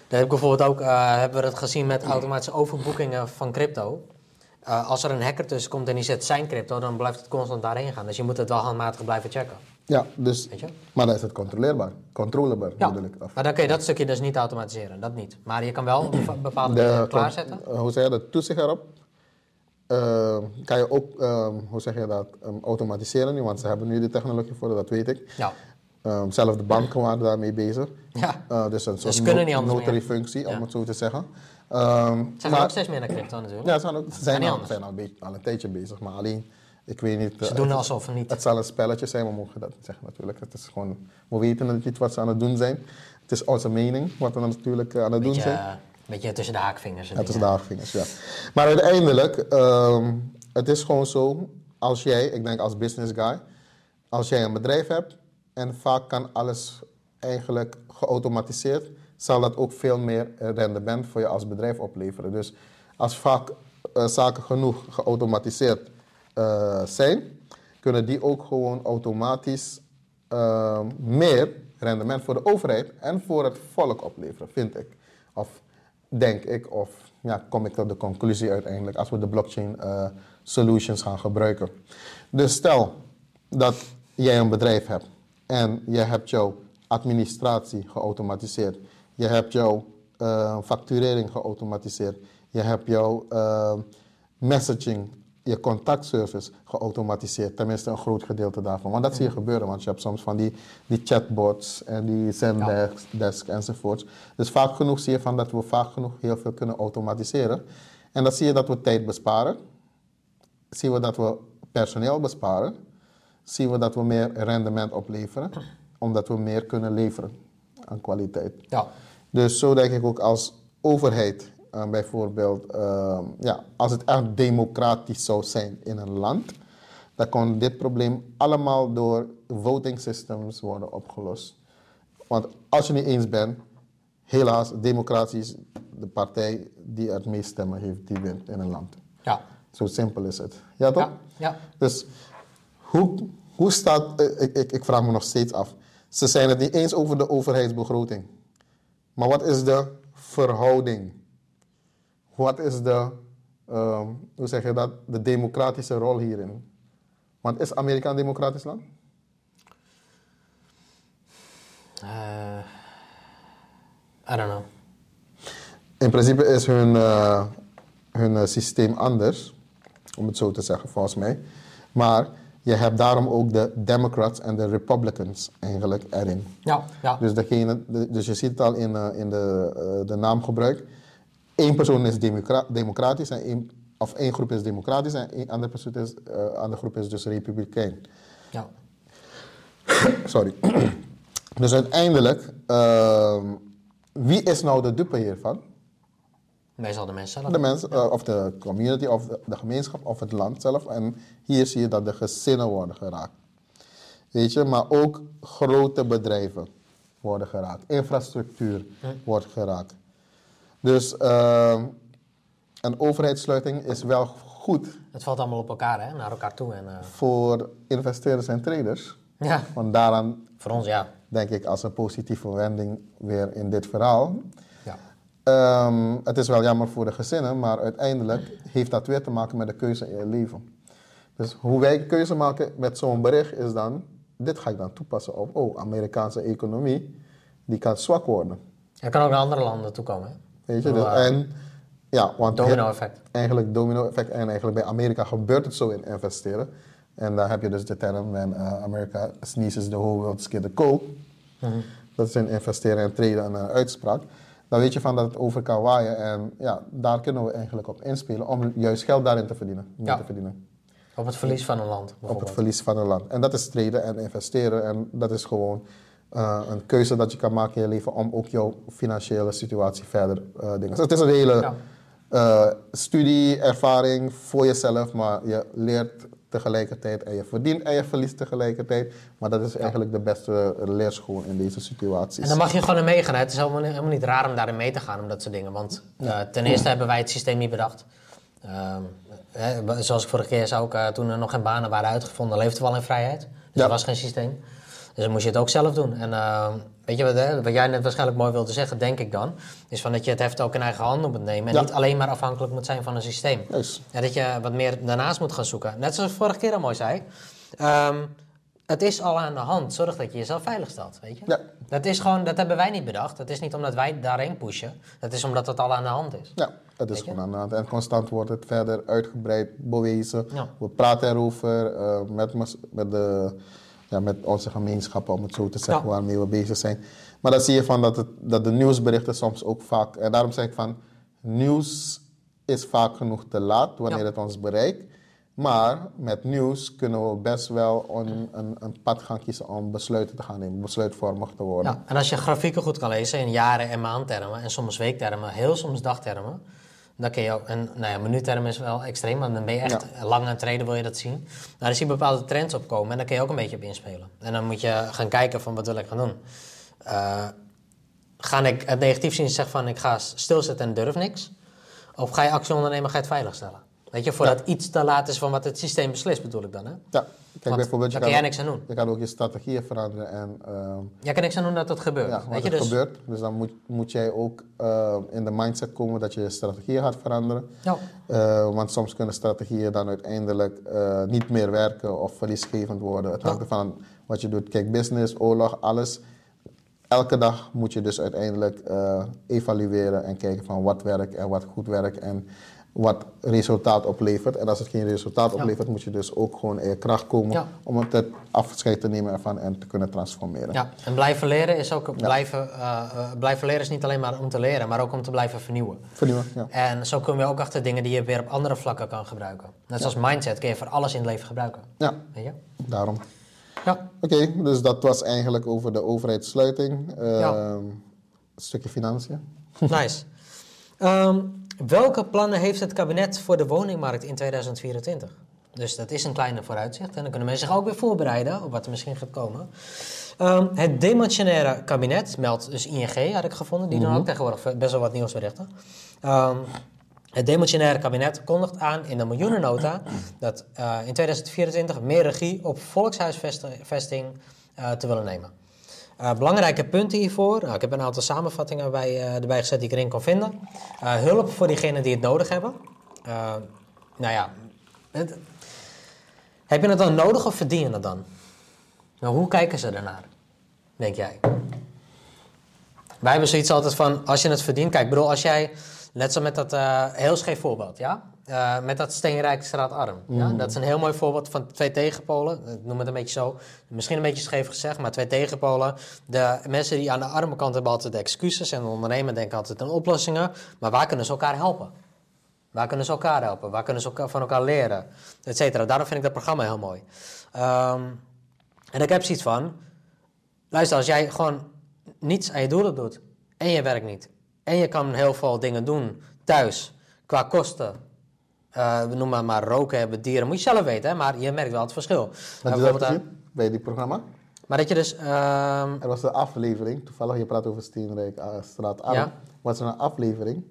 heb ik bijvoorbeeld ook, eh, hebben we het gezien met automatische overboekingen van crypto. Eh, als er een hacker tussen komt en die zet zijn crypto, dan blijft het constant daarheen gaan. Dus je moet het wel handmatig blijven checken. Ja, dus, Weet je? maar dan is het controleerbaar. Controleerbaar Ja, bedoel ik. Of maar dan kun je dat stukje dus niet automatiseren. Dat niet. Maar je kan wel bepa- bepaalde dingen klaarzetten. eh, hoe zeg je dat, toezicht erop, eh, kan je ook, eh, hoe zeg je dat, eh, automatiseren nu, want ze hebben nu de technologie voor, dat weet ik. Ja. Eh, zelfs de banken waren daarmee bezig. Ja. Eh, dus een soort anders meer. notary-functie, Ja. om het zo te zeggen. Ehm, Ze gaan maar- ook steeds meer naar crypto natuurlijk. ja, ze zijn, ook, ze zijn, al, zijn al, een beetje, al een tijdje bezig, maar alleen, ik weet niet. eh, Ze doen het- alsof niet. het zal een spelletje zijn, we mogen dat niet zeggen natuurlijk. Het is gewoon, we weten niet wat ze aan het doen zijn. Het is onze mening wat we natuurlijk eh, aan het doen zijn. eh, beetje tussen de haakvingers. en Het is dingen. de haagvingers, ja. Maar uiteindelijk, ehm, het is gewoon zo, als jij, ik denk als business guy, als jij een bedrijf hebt en vaak kan alles eigenlijk geautomatiseerd, zal dat ook veel meer rendement voor je als bedrijf opleveren. Dus als vaak eh, zaken genoeg geautomatiseerd eh, zijn, kunnen die ook gewoon automatisch ehm, meer rendement voor de overheid en voor het volk opleveren, vind ik. Of denk ik, of ja, kom ik tot de conclusie uiteindelijk als we de blockchain eh, solutions gaan gebruiken. Dus stel dat jij een bedrijf hebt en je hebt jouw administratie geautomatiseerd, je hebt jouw eh, facturering geautomatiseerd, je hebt jouw eh, messaging, je contactservice geautomatiseerd, tenminste een groot gedeelte daarvan. Want dat zie je gebeuren, want je hebt soms van die, die chatbots en die Zendesk desk enzovoorts. Dus vaak genoeg zie je van dat we vaak genoeg heel veel kunnen automatiseren. En dan zie je dat we tijd besparen, zien we dat we personeel besparen, zien we dat we meer rendement opleveren, omdat we meer kunnen leveren aan kwaliteit. Ja. Dus zo denk ik ook als overheid, eh, bijvoorbeeld, eh, ja, als het echt democratisch zou zijn in een land, dan kon dit probleem allemaal door voting systems worden opgelost. Want als je niet eens bent, helaas, democratisch, de partij die het meest stemmen heeft, die wint in een land. Ja. Zo simpel is het. Ja, toch? Ja, ja. Dus hoe, hoe staat, eh, ik, ik, ik vraag me nog steeds af. Ze zijn het niet eens over de overheidsbegroting. Maar wat is de verhouding? Wat is de, ehm, hoe zeg je dat, de democratische rol hierin? Want is Amerika een democratisch land? Eh, I don't know. In principe is hun, eh, hun eh, systeem anders, om het zo te zeggen, volgens mij. Maar je hebt daarom ook de Democrats en de Republicans eigenlijk erin. Ja, ja. Dus, degene, de- dus je ziet het al in, in de, eh, de naamgebruik. Eén persoon is democra- democratisch, en één, of één groep is democratisch en één andere, persoon is, eh, andere groep is dus republikein. ja. Sorry. dus uiteindelijk, ehm, wie is nou de dupe hiervan? Meestal de mensen zelf. De mensen, eh, of de community, of de, de gemeenschap, of het land zelf. En hier zie je dat de gezinnen worden geraakt. Weet je, maar ook grote bedrijven worden geraakt. Infrastructuur wordt geraakt. Dus ehm, een overheidssluiting is wel goed Het valt allemaal op elkaar, hè? Naar elkaar toe. En, eh, voor investeerders en traders. ja, Want daaraan voor ons ja. denk ik als een positieve wending weer in dit verhaal. ja. Ehm, het is wel jammer voor de gezinnen, maar uiteindelijk heeft dat weer te maken met de keuze in je leven. Dus hoe wij keuze maken met zo'n bericht is dan, dit ga ik dan toepassen op, oh, Amerikaanse economie, die kan zwak worden. Er kan ook naar andere landen toe komen, hè? Weet je, Oh, dus, eh, en ja, want Domino effect. eigenlijk domino effect en eigenlijk bij Amerika gebeurt het zo in investeren. En daar heb je dus de term, when uh, America sneezes the whole world the cold. Dat is in investeren en traden een uitspraak. Dan weet je van dat het over kan waaien en ja, daar kunnen we eigenlijk op inspelen om juist geld daarin te verdienen. Ja. te verdienen. Op het verlies van een land, Op het verlies van een land. En dat is traden en investeren en dat is gewoon uh, een keuze dat je kan maken in je leven om ook jouw financiële situatie verder uh, dingen. Dus het is een hele uh, studie, ervaring voor jezelf, maar je leert tegelijkertijd en je verdient en je verliest tegelijkertijd. Maar dat is eigenlijk de beste leerschool in deze situaties. En dan mag je gewoon in meegaan. hè. Het is helemaal niet, helemaal niet raar om daarin mee te gaan, om dat soort dingen. Want eh, ten eerste hebben wij het systeem niet bedacht. Ehm, hè, zoals ik vorige keer zei, ook, eh, toen er nog geen banen waren uitgevonden, leefden we al in vrijheid. Dus Ja. er was geen systeem. Dus dan moest je het ook zelf doen. En ehm, weet je wat, hè, wat jij net waarschijnlijk mooi wilde zeggen, denk ik dan, is van dat je het heft ook in eigen handen moet nemen. En Ja. niet alleen maar afhankelijk moet zijn van een systeem. Ja, dat je wat meer daarnaast moet gaan zoeken. Net zoals ik vorige keer al mooi zei. Ehm, het is al aan de hand. Zorg dat je jezelf veilig stelt, weet je? Ja. Dat is gewoon, dat hebben wij niet bedacht. Dat is niet omdat wij daarheen pushen. Dat is omdat het al aan de hand is. Ja, het is gewoon aan de hand. En constant wordt het verder uitgebreid, bewezen. Ja. We praten erover eh, met, met, de, ja, met onze gemeenschappen, om het zo te zeggen, Ja. waarmee we bezig zijn. Maar dan zie je van dat, het, dat de nieuwsberichten soms ook vaak... En daarom zeg ik van, nieuws is vaak genoeg te laat wanneer Ja. het ons bereikt. Maar met nieuws kunnen we best wel een, een, een pad gaan kiezen om besluiten te gaan nemen, besluitvormig te worden. Ja, en als je grafieken goed kan lezen in jaren- en maandtermen, en soms weektermen, heel soms dagtermen, dan kun je ook, en nou ja, minuuttermen is wel extreem, want dan ben je echt lang aan het treden, wil je dat zien. Nou, dan zie je bepaalde trends opkomen en daar kun je ook een beetje op inspelen. En dan moet je gaan kijken van wat wil ik gaan doen. Eh, ga ik het negatief zien en zeggen van ik ga stilzitten en durf niks? Of ga je actie ondernemen, ga je het veiligstellen? Weet je, voordat iets te laat is van wat het systeem beslist, bedoel ik dan, hè? Ja, kijk bijvoorbeeld... daar je kun jij kan- niks aan doen. Je kan ook je strategieën veranderen en... ehm, Jij kan niks aan doen dat het gebeurt. Ja, weet je, het dus, gebeurt. Dus dan moet, moet jij ook eh, in de mindset komen dat je je strategieën gaat veranderen. Ja. Eh, want soms kunnen strategieën dan uiteindelijk eh, niet meer werken of verliesgevend worden. Het hangt Ja. ervan wat je doet. Kijk, business, oorlog, alles. Elke dag moet je dus uiteindelijk eh, evalueren en kijken van wat werkt en wat goed werkt en wat resultaat oplevert. En als het geen resultaat Ja. oplevert, moet je dus ook gewoon in je kracht komen Ja. om het afscheid te nemen ervan en te kunnen transformeren. Ja, en blijven leren is ook blijven, eh, eh, blijven leren is niet alleen maar om te leren, maar ook om te blijven vernieuwen. Vernieuwen, ja. En zo kom je ook achter dingen die je weer op andere vlakken kan gebruiken. Net zoals mindset kun je voor alles in het leven gebruiken. Ja, Weet je? daarom. Ja. Oké, dus dat was eigenlijk over de overheidssluiting. Ehm, Ja. Een stukje financiën. Nice. Ehm, welke plannen heeft het kabinet voor de woningmarkt in 2024? Dus dat is een kleine vooruitzicht. En dan kunnen mensen zich ook weer voorbereiden op wat er misschien gaat komen. Ehm, het demissionaire kabinet meldt dus ING, had ik gevonden. Die doen ook tegenwoordig best wel wat nieuwsberichten. Ehm, het demissionaire kabinet kondigt aan in de miljoenennota dat eh, in 2024 meer regie op volkshuisvesting eh, te willen nemen. Eh, belangrijke punten hiervoor. Nou, ik heb een aantal samenvattingen bij, eh, erbij gezet die ik erin kon vinden. Hulp voor diegenen die het nodig hebben. Nou ja, heb je het dan nodig of verdien je het dan? Nou, hoe kijken ze daarnaar, denk jij? Wij hebben zoiets altijd van, als je het verdient... Kijk, bedoel, als jij, net zo met dat, heel scheef voorbeeld, ja? Eh, met dat steenrijk straatarm. Ja? Dat is een heel mooi voorbeeld van twee tegenpolen. Ik noem het een beetje zo. Misschien een beetje scheef gezegd, maar twee tegenpolen. De mensen die aan de arme kant hebben altijd excuses... en de ondernemer denken altijd aan oplossingen. Maar waar kunnen ze elkaar helpen? Waar kunnen ze elkaar helpen? Waar kunnen ze elkaar, van elkaar leren? Et cetera. Daarom vind ik dat programma heel mooi. Ehm, en ik heb zoiets van... Luister, als jij gewoon niets aan je doelen doet... en je werkt niet... en je kan heel veel dingen doen thuis... qua kosten... eh, we noemen maar roken hebben, dieren... moet je zelf weten, hè, maar je merkt wel het verschil. Dat eh, gezien bij die programma? maar dat je dus... ehm, Er was een aflevering, toevallig je praat over Steenrijk, uh, straat arm. Ja. Was er een aflevering.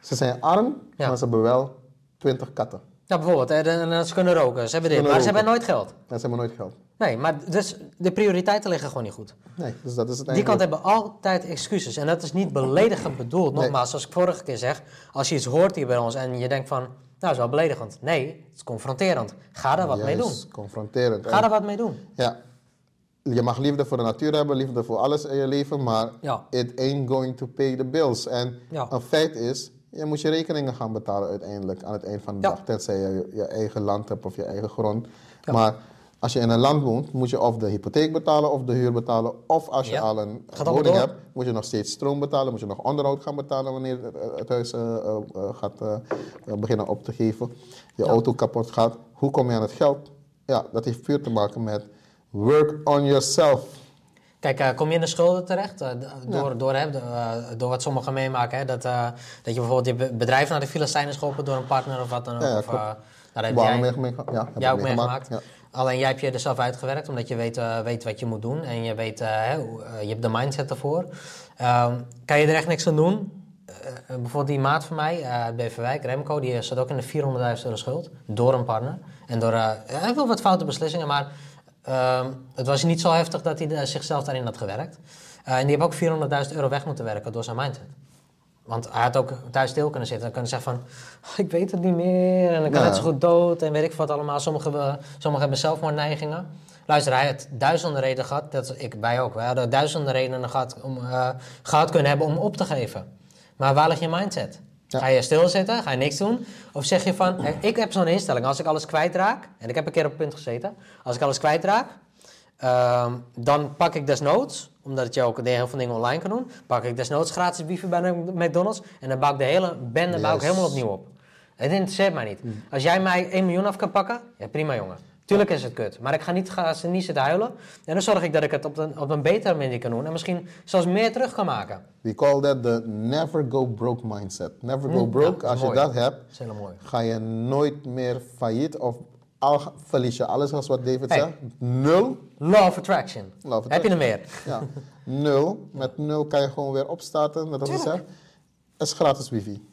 Ze zijn arm, Ja. maar ze hebben wel 20 katten. ja, bijvoorbeeld, en, ze kunnen roken, ze hebben dit, maar ze hebben nooit geld. Ze hebben nooit geld. Nee, maar dus de prioriteiten liggen gewoon niet goed. Nee, dus dat is het Die kant hebben altijd excuses. En dat is niet beledigend bedoeld. Nee. Nogmaals, zoals ik vorige keer zeg, als je iets hoort hier bij ons en je denkt van, dat is wel beledigend. Nee, het is confronterend. Ga daar wat mee doen. Confronterend. Ga daar wat mee doen. Ja. Je mag liefde voor de natuur hebben, liefde voor alles in je leven, maar Ja. it ain't going to pay the bills. En Ja. een feit is, je moet je rekeningen gaan betalen uiteindelijk aan het eind van de Ja. dag, tenzij je je eigen land hebt of je eigen grond. Maar als je in een land woont, moet je of de hypotheek betalen of de huur betalen. Of als je Ja. al een Gaat woning hebt, moet je nog steeds stroom betalen, moet je nog onderhoud gaan betalen wanneer het- het huis eh, eh, eh, gaat eh, eh, beginnen op te geven. Je auto kapot gaat. Hoe kom je aan het geld? Ja, dat heeft puur te maken met work on yourself. Kijk, eh, kom je in de schulden terecht? eh, door, door, hè, eh, door wat sommigen meemaken. Hè, dat, eh, dat je bijvoorbeeld je be- bedrijf naar de Filistijnen is geholpen door een partner of wat dan ook. Ja, ja, of, eh, nou, dat heb Waarom jij, mee, ja, heb ook meegemaakt. Ja. Alleen jij hebt je er zelf uitgewerkt, omdat je weet, eh, weet wat je moet doen. En je, weet, eh, eh, je hebt de mindset ervoor. Ehm, kan je er echt niks aan doen? Bijvoorbeeld die maat van mij uit Beverwijk, Remco, die zat ook in de 400.000 euro schuld. Door een partner. En door, wel wat foute beslissingen, maar ehm, het was niet zo heftig dat hij zichzelf daarin had gewerkt. En die heeft ook 400.000 euro weg moeten werken door zijn mindset. Want hij had ook thuis stil kunnen zitten en kunnen zeggen van... "Oh, ik weet het niet meer en ik kan Ja. net zo goed dood en weet ik wat allemaal. Sommigen, we- sommigen hebben zelfmoordneigingen. Luister, hij had duizenden redenen gehad, dat ik, wij ook. Wij hadden duizenden redenen gehad, om, eh, gehad kunnen hebben om op te geven. Maar waar ligt je mindset? Ja. Ga je stilzitten? Ga je niks doen? Of zeg je van, ik heb zo'n instelling, als ik alles kwijtraak... en ik heb een keer op het punt gezeten... als ik alles kwijtraak, Ehm, dan pak ik desnoods, omdat je ook heel veel dingen online kan doen, pak ik desnoods gratis wifi bij McDonald's en dan bouw ik de hele bende bouw ik Yes. helemaal opnieuw op. Het interesseert mij niet. Als jij mij 1 miljoen af kan pakken, ja prima jongen. Tuurlijk is het kut, maar ik ga niet, ga ze niet zitten huilen. En dan zorg ik dat ik het op een, op een betere manier kan doen en misschien zelfs meer terug kan maken. We call that the never go broke mindset. Never go Mm, broke, ja, als je dat hebt, ga je nooit meer failliet of al verlies je alles als wat David Hey. zegt. Nul. Law of attraction. Law of Heb je er meer? Ja, nul. Met nul kan je gewoon weer opstarten. Je zegt, is gratis wifi.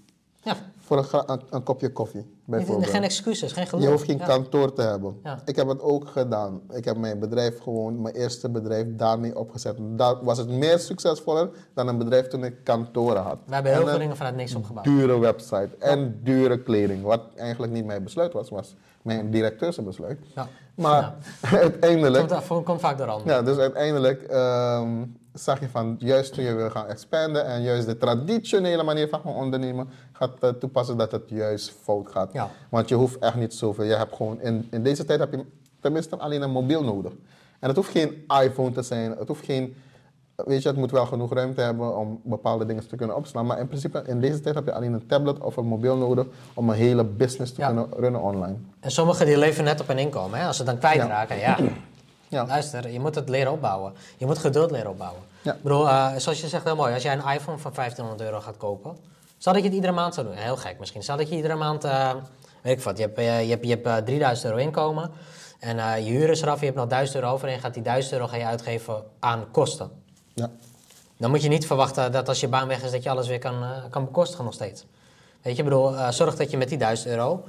Ja, Voor een, een, een kopje koffie, bijvoorbeeld. geen excuses, geen geloof. Je hoeft geen Ja. kantoor te hebben. Ja. Ik heb het ook gedaan. Ik heb mijn bedrijf gewoon, mijn eerste bedrijf, daarmee opgezet. Daar was het meer succesvoller dan een bedrijf toen ik kantoren had. We hebben heel En veel dingen vanuit niks opgebouwd. Dure website en dure kleding. Wat eigenlijk niet mijn besluit was, was mijn directeursbesluit. Ja. Maar uiteindelijk, Komt, vaak door anderen. ja, dus uiteindelijk ehm, zag je van juist toen je wil gaan expanden en juist de traditionele manier van gaan ondernemen gaat toepassen dat het juist fout gaat. Ja. Want je hoeft echt niet zoveel. Je hebt gewoon in, in deze tijd heb je tenminste alleen een mobiel nodig. En het hoeft geen iPhone te zijn. Het hoeft geen. Weet je, het moet wel genoeg ruimte hebben om bepaalde dingen te kunnen opslaan. Maar in principe, in deze tijd heb je alleen een tablet of een mobiel nodig om een hele business te Ja. kunnen runnen online. En sommigen die leven net op een inkomen. Hè? Als ze dan kwijtraken, ja. Ja. Luister, je moet het leren opbouwen. Je moet geduld leren opbouwen. Ja. Ik bedoel, eh, zoals je zegt, heel mooi. Als jij een iPhone van 1500 euro gaat kopen... Zal dat je het iedere maand zou doen? Heel gek misschien. Zal dat je iedere maand eh, weet ik wat, je hebt, eh, je hebt, je hebt eh, 3000 euro inkomen en je huur is eraf, je hebt nog 1000 euro over en je gaat die 1000 euro ga je uitgeven aan kosten. Ja. Dan moet je niet verwachten dat als je baan weg is, dat je alles weer kan, eh, kan bekostigen nog steeds. Weet je, ik bedoel, eh, zorg dat je met die 1000 euro.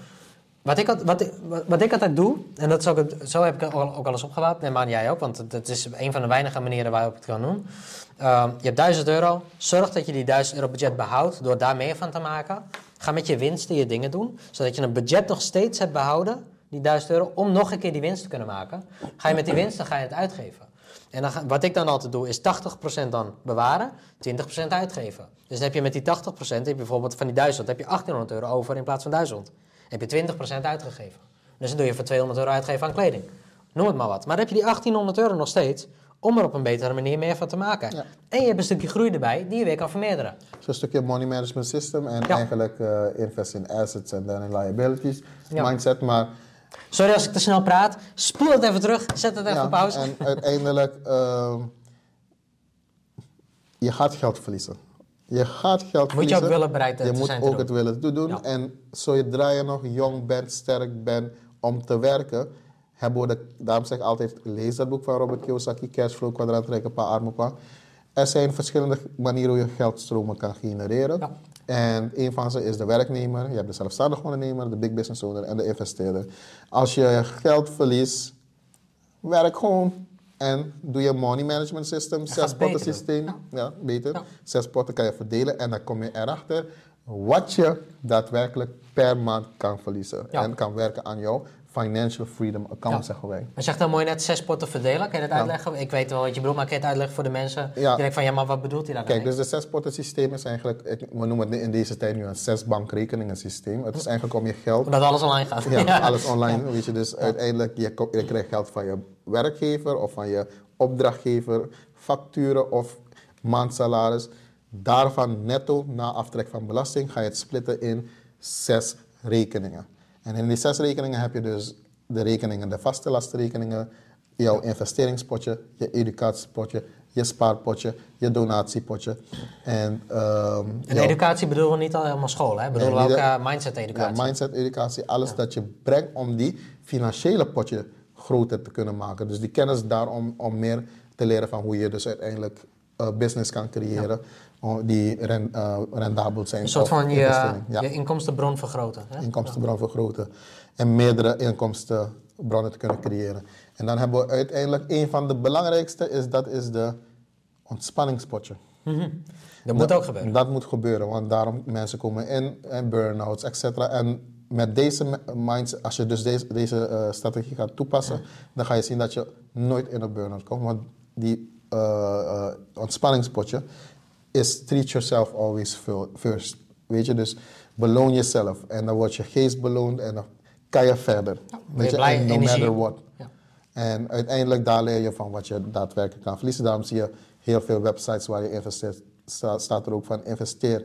Wat ik, wat, wat, ik altijd doe, en dat is ook, zo heb ik ook, ook al eens opgebouwd, neem aan jij ook, want het is een van de weinige manieren waarop ik het kan doen. Ehm, je hebt 1000 euro, zorg dat je die 1000 euro budget behoudt door daar meer van te maken. Ga met je winsten je dingen doen, zodat je een budget nog steeds hebt behouden, die 1000 euro, om nog een keer die winst te kunnen maken. Ga je met die winsten ga je het uitgeven. En dan wat ik dan altijd doe, is 80% dan bewaren, 20% uitgeven. Dus dan heb je met die 80%, heb je bijvoorbeeld van die 1000, heb je 1800 euro over in plaats van 1000. Heb je 20% uitgegeven. Dus dan doe je voor 200 euro uitgeven aan kleding. Noem het maar wat. Maar dan heb je die 1800 euro nog steeds om er op een betere manier meer van te maken. Ja. En je hebt een stukje groei erbij die je weer kan vermeerderen. Zo'n stukje money management system en Ja. eigenlijk eh, invest in assets en dan in liabilities Ja. mindset. Maar Sorry als ik te snel praat. Spoel het even terug. Zet het even ja, op pauze. en uiteindelijk, ehm, je gaat geld verliezen. Je gaat geld Moet je verliezen. ook willen bereid Je moet ook het willen te doen. Ja. En zodra je nog jong bent, sterk bent om te werken, hebben we de, daarom zeg ik altijd, lees dat boek van Robert Kiyosaki, Cashflow, Kwadrant, Rijke Pa, Arme Pa. Er zijn verschillende manieren hoe je geldstromen kan genereren. Ja. En een van ze is de werknemer, je hebt de zelfstandig ondernemer, de big business owner en de investeerder. Als je geld verliest, werk gewoon en doe je money management system, zes potten systeem. Ja, beter. Ja. Zes potten kan je verdelen en dan kom je erachter wat je daadwerkelijk per maand kan verliezen. Ja. En kan werken aan jouw financial freedom account, Ja. zeggen wij. Je zegt dan mooi net zes potten verdelen. Kan je dat Ja. uitleggen? Ik weet wel wat je bedoelt, maar kan je het uitleggen voor de mensen? Ja. Die denken van, ja, maar wat bedoelt hij daar Kijk, dan dus de zes potten systeem is eigenlijk, ik, we noemen het in deze tijd nu een zes bankrekeningen systeem. Het is eigenlijk om je geld Omdat alles online gaat. Ja, alles online. Weet je, dus uiteindelijk, je, je krijgt geld van je werkgever of van je opdrachtgever, facturen of maandsalaris. Daarvan netto, na aftrek van belasting, ga je het splitten in zes rekeningen. En in die zes rekeningen heb je dus de rekeningen, de vaste lastenrekeningen, jouw investeringspotje, je educatiepotje, je spaarpotje, je donatiepotje. En, ehm, En educatie bedoelen we niet al helemaal school, hè? Bedoelen Nee, we ook de- eh, mindset-educatie. ja, mindset educatie, alles dat je brengt om die financiële potje groter te kunnen maken. Dus die kennis daarom om meer te leren van hoe je dus uiteindelijk eh, business kan creëren die ren- eh, rendabel zijn. een soort van je. Ja, je inkomstenbron vergroten. Hè? inkomstenbron vergroten en meerdere inkomstenbronnen te kunnen creëren. En dan hebben we uiteindelijk een van de belangrijkste is dat is de ontspanningspotje. Dat moet ook gebeuren. Dat moet gebeuren, want daarom mensen komen in en burn-outs, et cetera. En met deze me- minds, als je dus deze, deze eh, strategie gaat toepassen, dan ga je zien dat je nooit in een burn-out komt. Want die eh, ontspanningspotje is treat yourself always fir- first. Weet je, dus beloon jezelf. En dan wordt je geest beloond en dan kan je verder. Weet je blij, no energie. matter what. Ja. En uiteindelijk daar leer je van wat je daadwerkelijk kan verliezen. Daarom zie je heel veel websites waar je investeert, sta- staat er ook van investeer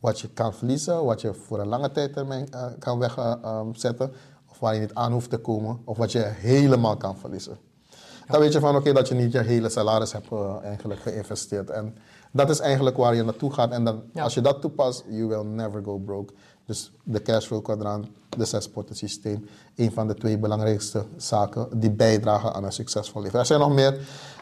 wat je kan verliezen, wat je voor een lange tijdtermijn eh, kan wegzetten, of waar je niet aan hoeft te komen, of wat je helemaal kan verliezen. Dan weet je van oké dat je niet je hele salaris hebt eh, eigenlijk geïnvesteerd. En dat is eigenlijk waar je naartoe gaat. En dan, Ja. als je dat toepast, you will never go broke. Dus de cashflow kwadrant, de zespotten systeem, een van de twee belangrijkste zaken die bijdragen aan een succesvol leven. Er zijn nog meer.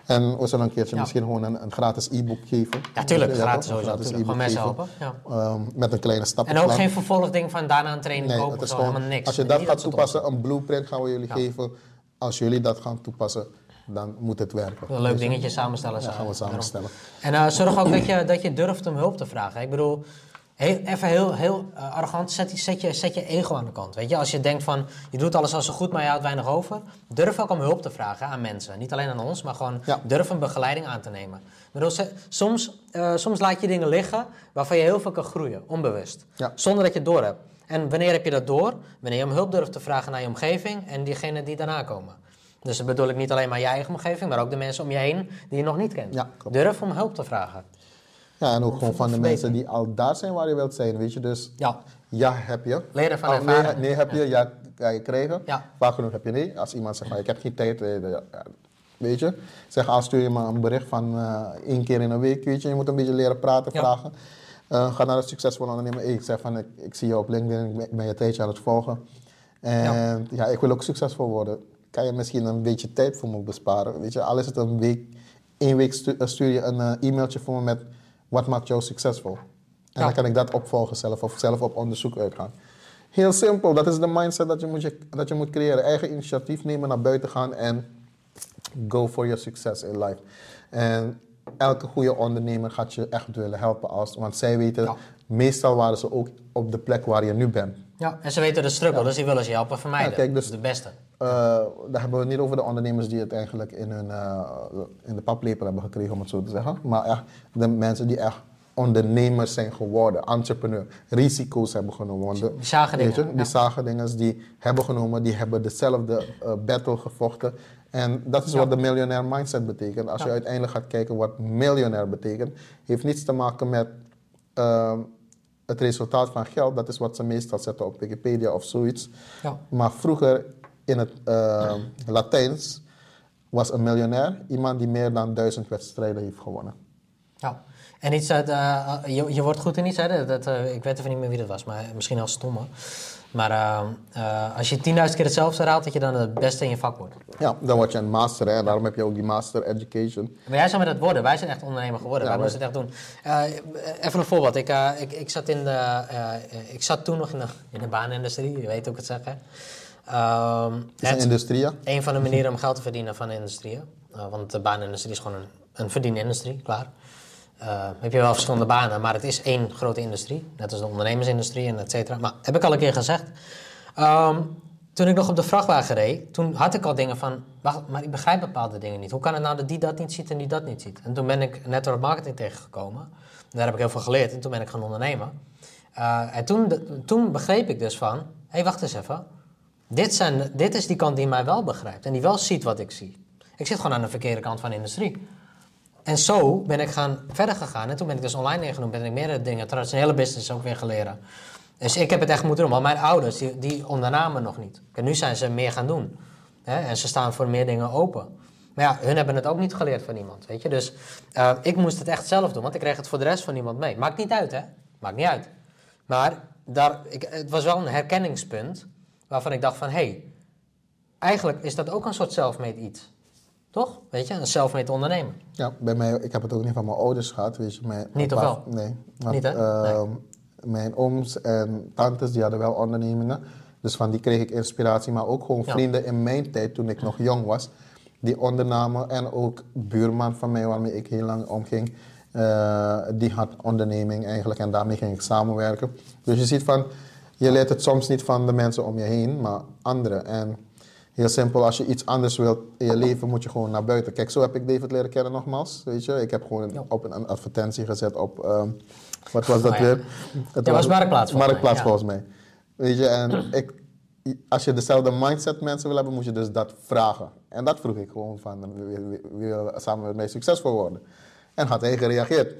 En we zullen een keertje Ja. misschien gewoon een, een gratis e-book geven. Ja, tuurlijk. Gratis sowieso. gratis tuurlijk. e-book Gewoon mensen geven. helpen. Ja. Ehm, met een kleine En stappenplan. ook geen vervolgding van daarna een training Nee, kopen het is gewoon, Helemaal niks. als je dat gaat toepassen, een blueprint gaan we jullie geven. Als jullie dat gaan toepassen, dan moet het werken. Een leuk dingetje samenstellen. Ja, gaan we Daarom. samenstellen. En eh, zorg ook dat je, dat je durft om hulp te vragen. Ik bedoel, heel, even heel, heel eh, arrogant, zet, zet, je, zet je ego aan de kant. Weet je? Als je denkt van, je doet alles al zo goed, maar je houdt weinig over. Durf ook om hulp te vragen aan mensen. Niet alleen aan ons, maar gewoon Ja. durf een begeleiding aan te nemen. Ik bedoel, soms, eh, soms laat je dingen liggen waarvan je heel veel kan groeien, onbewust. Ja. Zonder dat je het door hebt. En wanneer heb je dat door? Wanneer je om hulp durft te vragen naar je omgeving en diegenen die daarna komen. Dus dat bedoel ik niet alleen maar je eigen omgeving, maar ook de mensen om je heen die je nog niet kent. Ja. Durf om hulp te vragen. Ja, en ook gewoon van de mensen die al daar zijn waar je wilt zijn, weet je. Dus Ja, ja, heb je. leren van nee, ervaring. nee, heb je. Ja, ga je krijgen. Ja. Vaak genoeg heb je nee. Als iemand zegt, maar ik heb geen tijd. eh, ja, ja, weet je. Zeg, als stuur je me een bericht van eh, één keer in een week, weet je. Je moet een beetje leren praten, Ja. vragen. Eh, ga naar een succesvolle ondernemer. Ik zeg van, ik, ik zie je op LinkedIn, ik ben- ik ben je tijdje aan het volgen. En ja. ik wil ook succesvol worden. Kan je misschien een beetje tijd voor me besparen? Weet je, al is het een week, één week stu- eh, stuur je een eh, e-mailtje voor me met wat maakt jou succesvol? En Ja. dan kan ik dat opvolgen zelf of zelf op onderzoek uitgaan. Heel simpel, dat is de mindset dat je moet, dat je moet creëren. Eigen initiatief nemen, naar buiten gaan en go for your success in life. En elke goede ondernemer gaat je echt willen helpen. Als, want zij weten, Ja. meestal waren ze ook op de plek waar je nu bent. Ja, en ze weten de struggle, dus die willen ze helpen vermijden. Ja, kijk, dus- de beste. Uh, daar hebben we het niet over de ondernemers die het eigenlijk in, hun, uh, in de paplepel hebben gekregen, om het zo te zeggen. Maar echt de mensen die echt ondernemers zijn geworden, entrepreneur, risico's hebben genomen. Want de- Die zagen je, dingen, die ja. zagen dingen die hebben genomen, die hebben dezelfde uh, battle gevochten. En dat is Ja. wat de miljonair mindset betekent. Als je uiteindelijk gaat kijken wat miljonair betekent, heeft niets te maken met uh, het resultaat van geld. Dat is wat ze meestal zetten op Wikipedia of zoiets. Ja. Maar vroeger in het uh, Latijns was een miljonair iemand die meer dan duizend wedstrijden heeft gewonnen. Ja. En iets uit, eh, je, je wordt goed in iets, hè? Dat, dat, eh, ik weet even niet meer wie dat was, maar misschien al stomme. Maar eh, eh, als je 10.000 keer hetzelfde raadt, dat je dan het beste in je vak wordt. Ja, dan word je een master hè? daarom heb je ook die master education. Maar jij zou met het worden, wij zijn echt ondernemer geworden. Ja, wij moesten het echt doen. Eh, even een voorbeeld. Ik, eh, ik, ik, zat in de, eh, eh, ik zat toen nog in de, in de baanindustrie, je weet hoe ik het zeg. Het is een industrie. een van de manieren om geld te verdienen van de industrie. Uh, want de baanindustrie is gewoon een, een verdienindustrie, klaar. Uh, heb je wel verschillende banen, maar het is één grote industrie. Net als de ondernemersindustrie en et cetera. Maar heb ik al een keer gezegd. Ehm, toen ik nog op de vrachtwagen reed, toen had ik al dingen van... Wacht, maar ik begrijp bepaalde dingen niet. Hoe kan het nou dat die dat niet ziet en die dat niet ziet? En toen ben ik network marketing tegengekomen. En daar heb ik heel veel geleerd en toen ben ik gaan ondernemen. Uh, en toen, de- toen begreep ik dus van... Hé, hey, wacht eens even. Dit, zijn, dit is die kant die mij wel begrijpt en die wel ziet wat ik zie. Ik zit gewoon aan de verkeerde kant van de industrie. En zo ben ik gaan, verder gegaan. En toen ben ik dus online ingenomen, ben ik meerdere dingen, traditionele business ook weer geleren. Dus ik heb het echt moeten doen. Want mijn ouders, die, ondernamen nog niet. En nu zijn ze meer gaan doen. Hè? En ze staan voor meer dingen open. Maar ja, hun hebben het ook niet geleerd van iemand, weet je. Dus eh, ik moest het echt zelf doen, want ik kreeg het voor de rest van niemand mee. Maakt niet uit, hè. Maakt niet uit. Maar daar, ik, het was wel een herkenningspunt waarvan ik dacht van... hé, hey, eigenlijk is dat ook een soort self-made iets. Toch? Weet je, een self-made ondernemer. Ja, bij mij, ik heb het ook niet van mijn ouders gehad, weet je. Mijn, Niet of wel? Nee. Want, Niet, hè? ehm, Mijn ooms en tantes, die hadden wel ondernemingen. Dus van die kreeg ik inspiratie. Maar ook gewoon Ja. vrienden in mijn tijd, toen ik nog jong was, die ondernamen. En ook buurman van mij, waarmee ik heel lang omging, eh, die had onderneming eigenlijk. En daarmee ging ik samenwerken. Dus je ziet van, je leert het soms niet van de mensen om je heen, maar anderen. En Heel simpel, als je iets anders wilt in je leven, moet je gewoon naar buiten. Kijk, zo heb ik David leren kennen nogmaals. Weet je, ik heb gewoon Ja. op een, advertentie gezet op, ehm, wat was dat Oh ja. weer? Het Ja, was Marktplaats volgens Marktplaats volgens mij. Weet je, en ik, als je dezelfde mindset mensen wil hebben, moet je dus dat vragen. En dat vroeg ik gewoon van, wie wil samen met mij succesvol worden? En had hij gereageerd.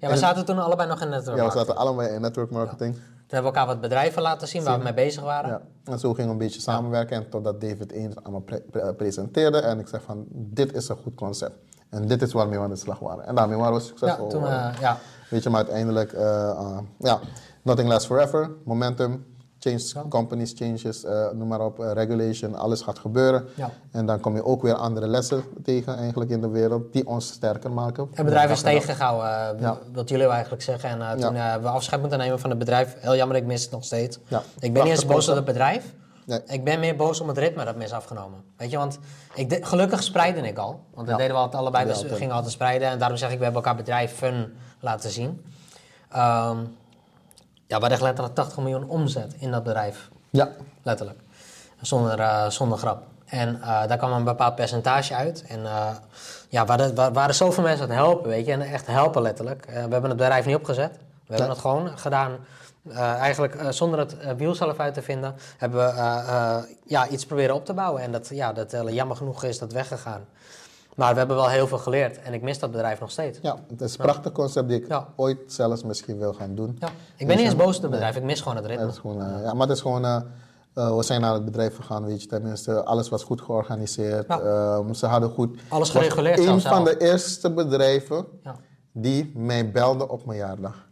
Ja, we zaten toen allebei nog in netwerk. Ja, we zaten allebei in network marketing. Toen hebben we elkaar wat bedrijven laten zien waar we mee bezig waren. Ja. En zo gingen we een beetje samenwerken en totdat David eens aan me pre- pre- presenteerde en ik zeg van dit is een goed concept. En dit is waarmee we aan de slag waren. En daarmee waren we Ja, succesvol. toen, geworden. eh, ja. Weet je, maar uiteindelijk, eh, eh, ja, nothing lasts forever. Momentum, change, companies, changes, eh, noem maar op, eh, regulation, alles gaat gebeuren. Ja. En dan kom je ook weer andere lessen tegen eigenlijk in de wereld die ons sterker maken. Het bedrijf is tegengehouden, eh, Ja. wat jullie eigenlijk zeggen. En eh, toen Ja. we afscheid moeten nemen van het bedrijf. Heel jammer, ik mis het nog steeds. Ja. Ik ben niet eens boos op het bedrijf. Nee. Ik ben meer boos om het ritme dat me is afgenomen. Weet je, want ik de- gelukkig spreidde ik al. Want Ja. deden we altijd allebei, dus we gingen altijd spreiden. En daarom zeg ik, we hebben elkaar bedrijf fun laten zien. Ehm, ja, we hadden letterlijk 80 miljoen omzet in dat bedrijf. Ja, Letterlijk. Zonder, eh, zonder grap. En eh, daar kwam een bepaald percentage uit. En eh, ja, waar- waren zoveel mensen aan het helpen, weet je. En echt helpen letterlijk. We hebben het bedrijf niet opgezet. We hebben het gewoon gedaan. eigenlijk zonder het wiel zelf uit te vinden, hebben we ja, iets proberen op te bouwen. En dat, ja, dat jammer genoeg is dat weggegaan. Maar we hebben wel heel veel geleerd. En ik mis dat bedrijf nog steeds. ja, het is een prachtig concept die ik Ja. ooit zelfs misschien wil gaan doen. Ja. Ik ben niet eens boos op het bedrijf, ik mis gewoon het ritme. Het is gewoon, eh, ja, maar het is gewoon, eh, eh, we zijn naar het bedrijf gegaan, weet je, tenminste, alles was goed georganiseerd. Ja. Ehm, ze hadden goed... Alles gereguleerd Een van de eerste bedrijven Ja. die mij belde op mijn jaardag.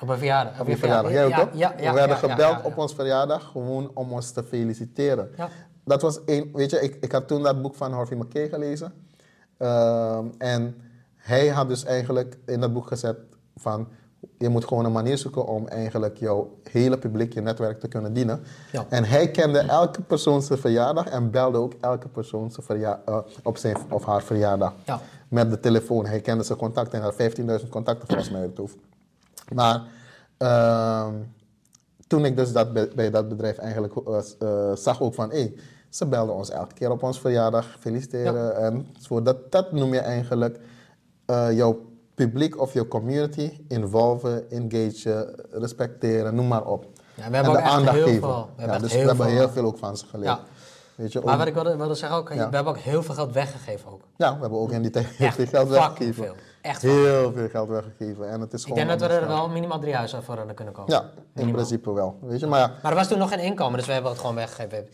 Op een verjaardag. Op je verjaardag, jij ook ja, toch? Ja, ja, We werden gebeld op ons verjaardag gewoon om ons te feliciteren. Ja. Dat was één, weet je, ik, ik had toen dat boek van Harvey McKay gelezen. Ehm, en hij had dus eigenlijk in dat boek gezet van, je moet gewoon een manier zoeken om eigenlijk jouw hele publiek, je netwerk te kunnen dienen. Ja. En hij kende elke persoon zijn verjaardag en belde ook elke persoon zijn verja- eh, op zijn of haar verjaardag. Ja. Met de telefoon. Hij kende zijn contacten en had 15.000 contacten volgens mij. Maar ehm, toen ik dus dat bij, bij dat bedrijf eigenlijk eh, eh, zag ook van, hé, ze belden ons elke keer op ons verjaardag, feliciteren. En zo, dat, dat noem je eigenlijk eh, jouw publiek of jouw community involven, engageren, respecteren, noem maar op. Ja, we hebben ook echt heel veel- we hebben Ja, dus heel we hebben veel- heel veel ook van ze geleerd. Ja. Weet je, Maar wat ik wilde, wilde zeggen ook, we hebben ook heel veel geld weggegeven ook. ja, we hebben ook in die tijd heel veel geld weggegeven. veel. Echt Heel veel geld weggegeven. En het is Ik gewoon denk dat we er wel minimaal drie huizen voor kunnen kopen. Ja, in principe wel. Weet je, maar ja, Maar er was toen nog geen inkomen, dus we hebben het gewoon weggegeven.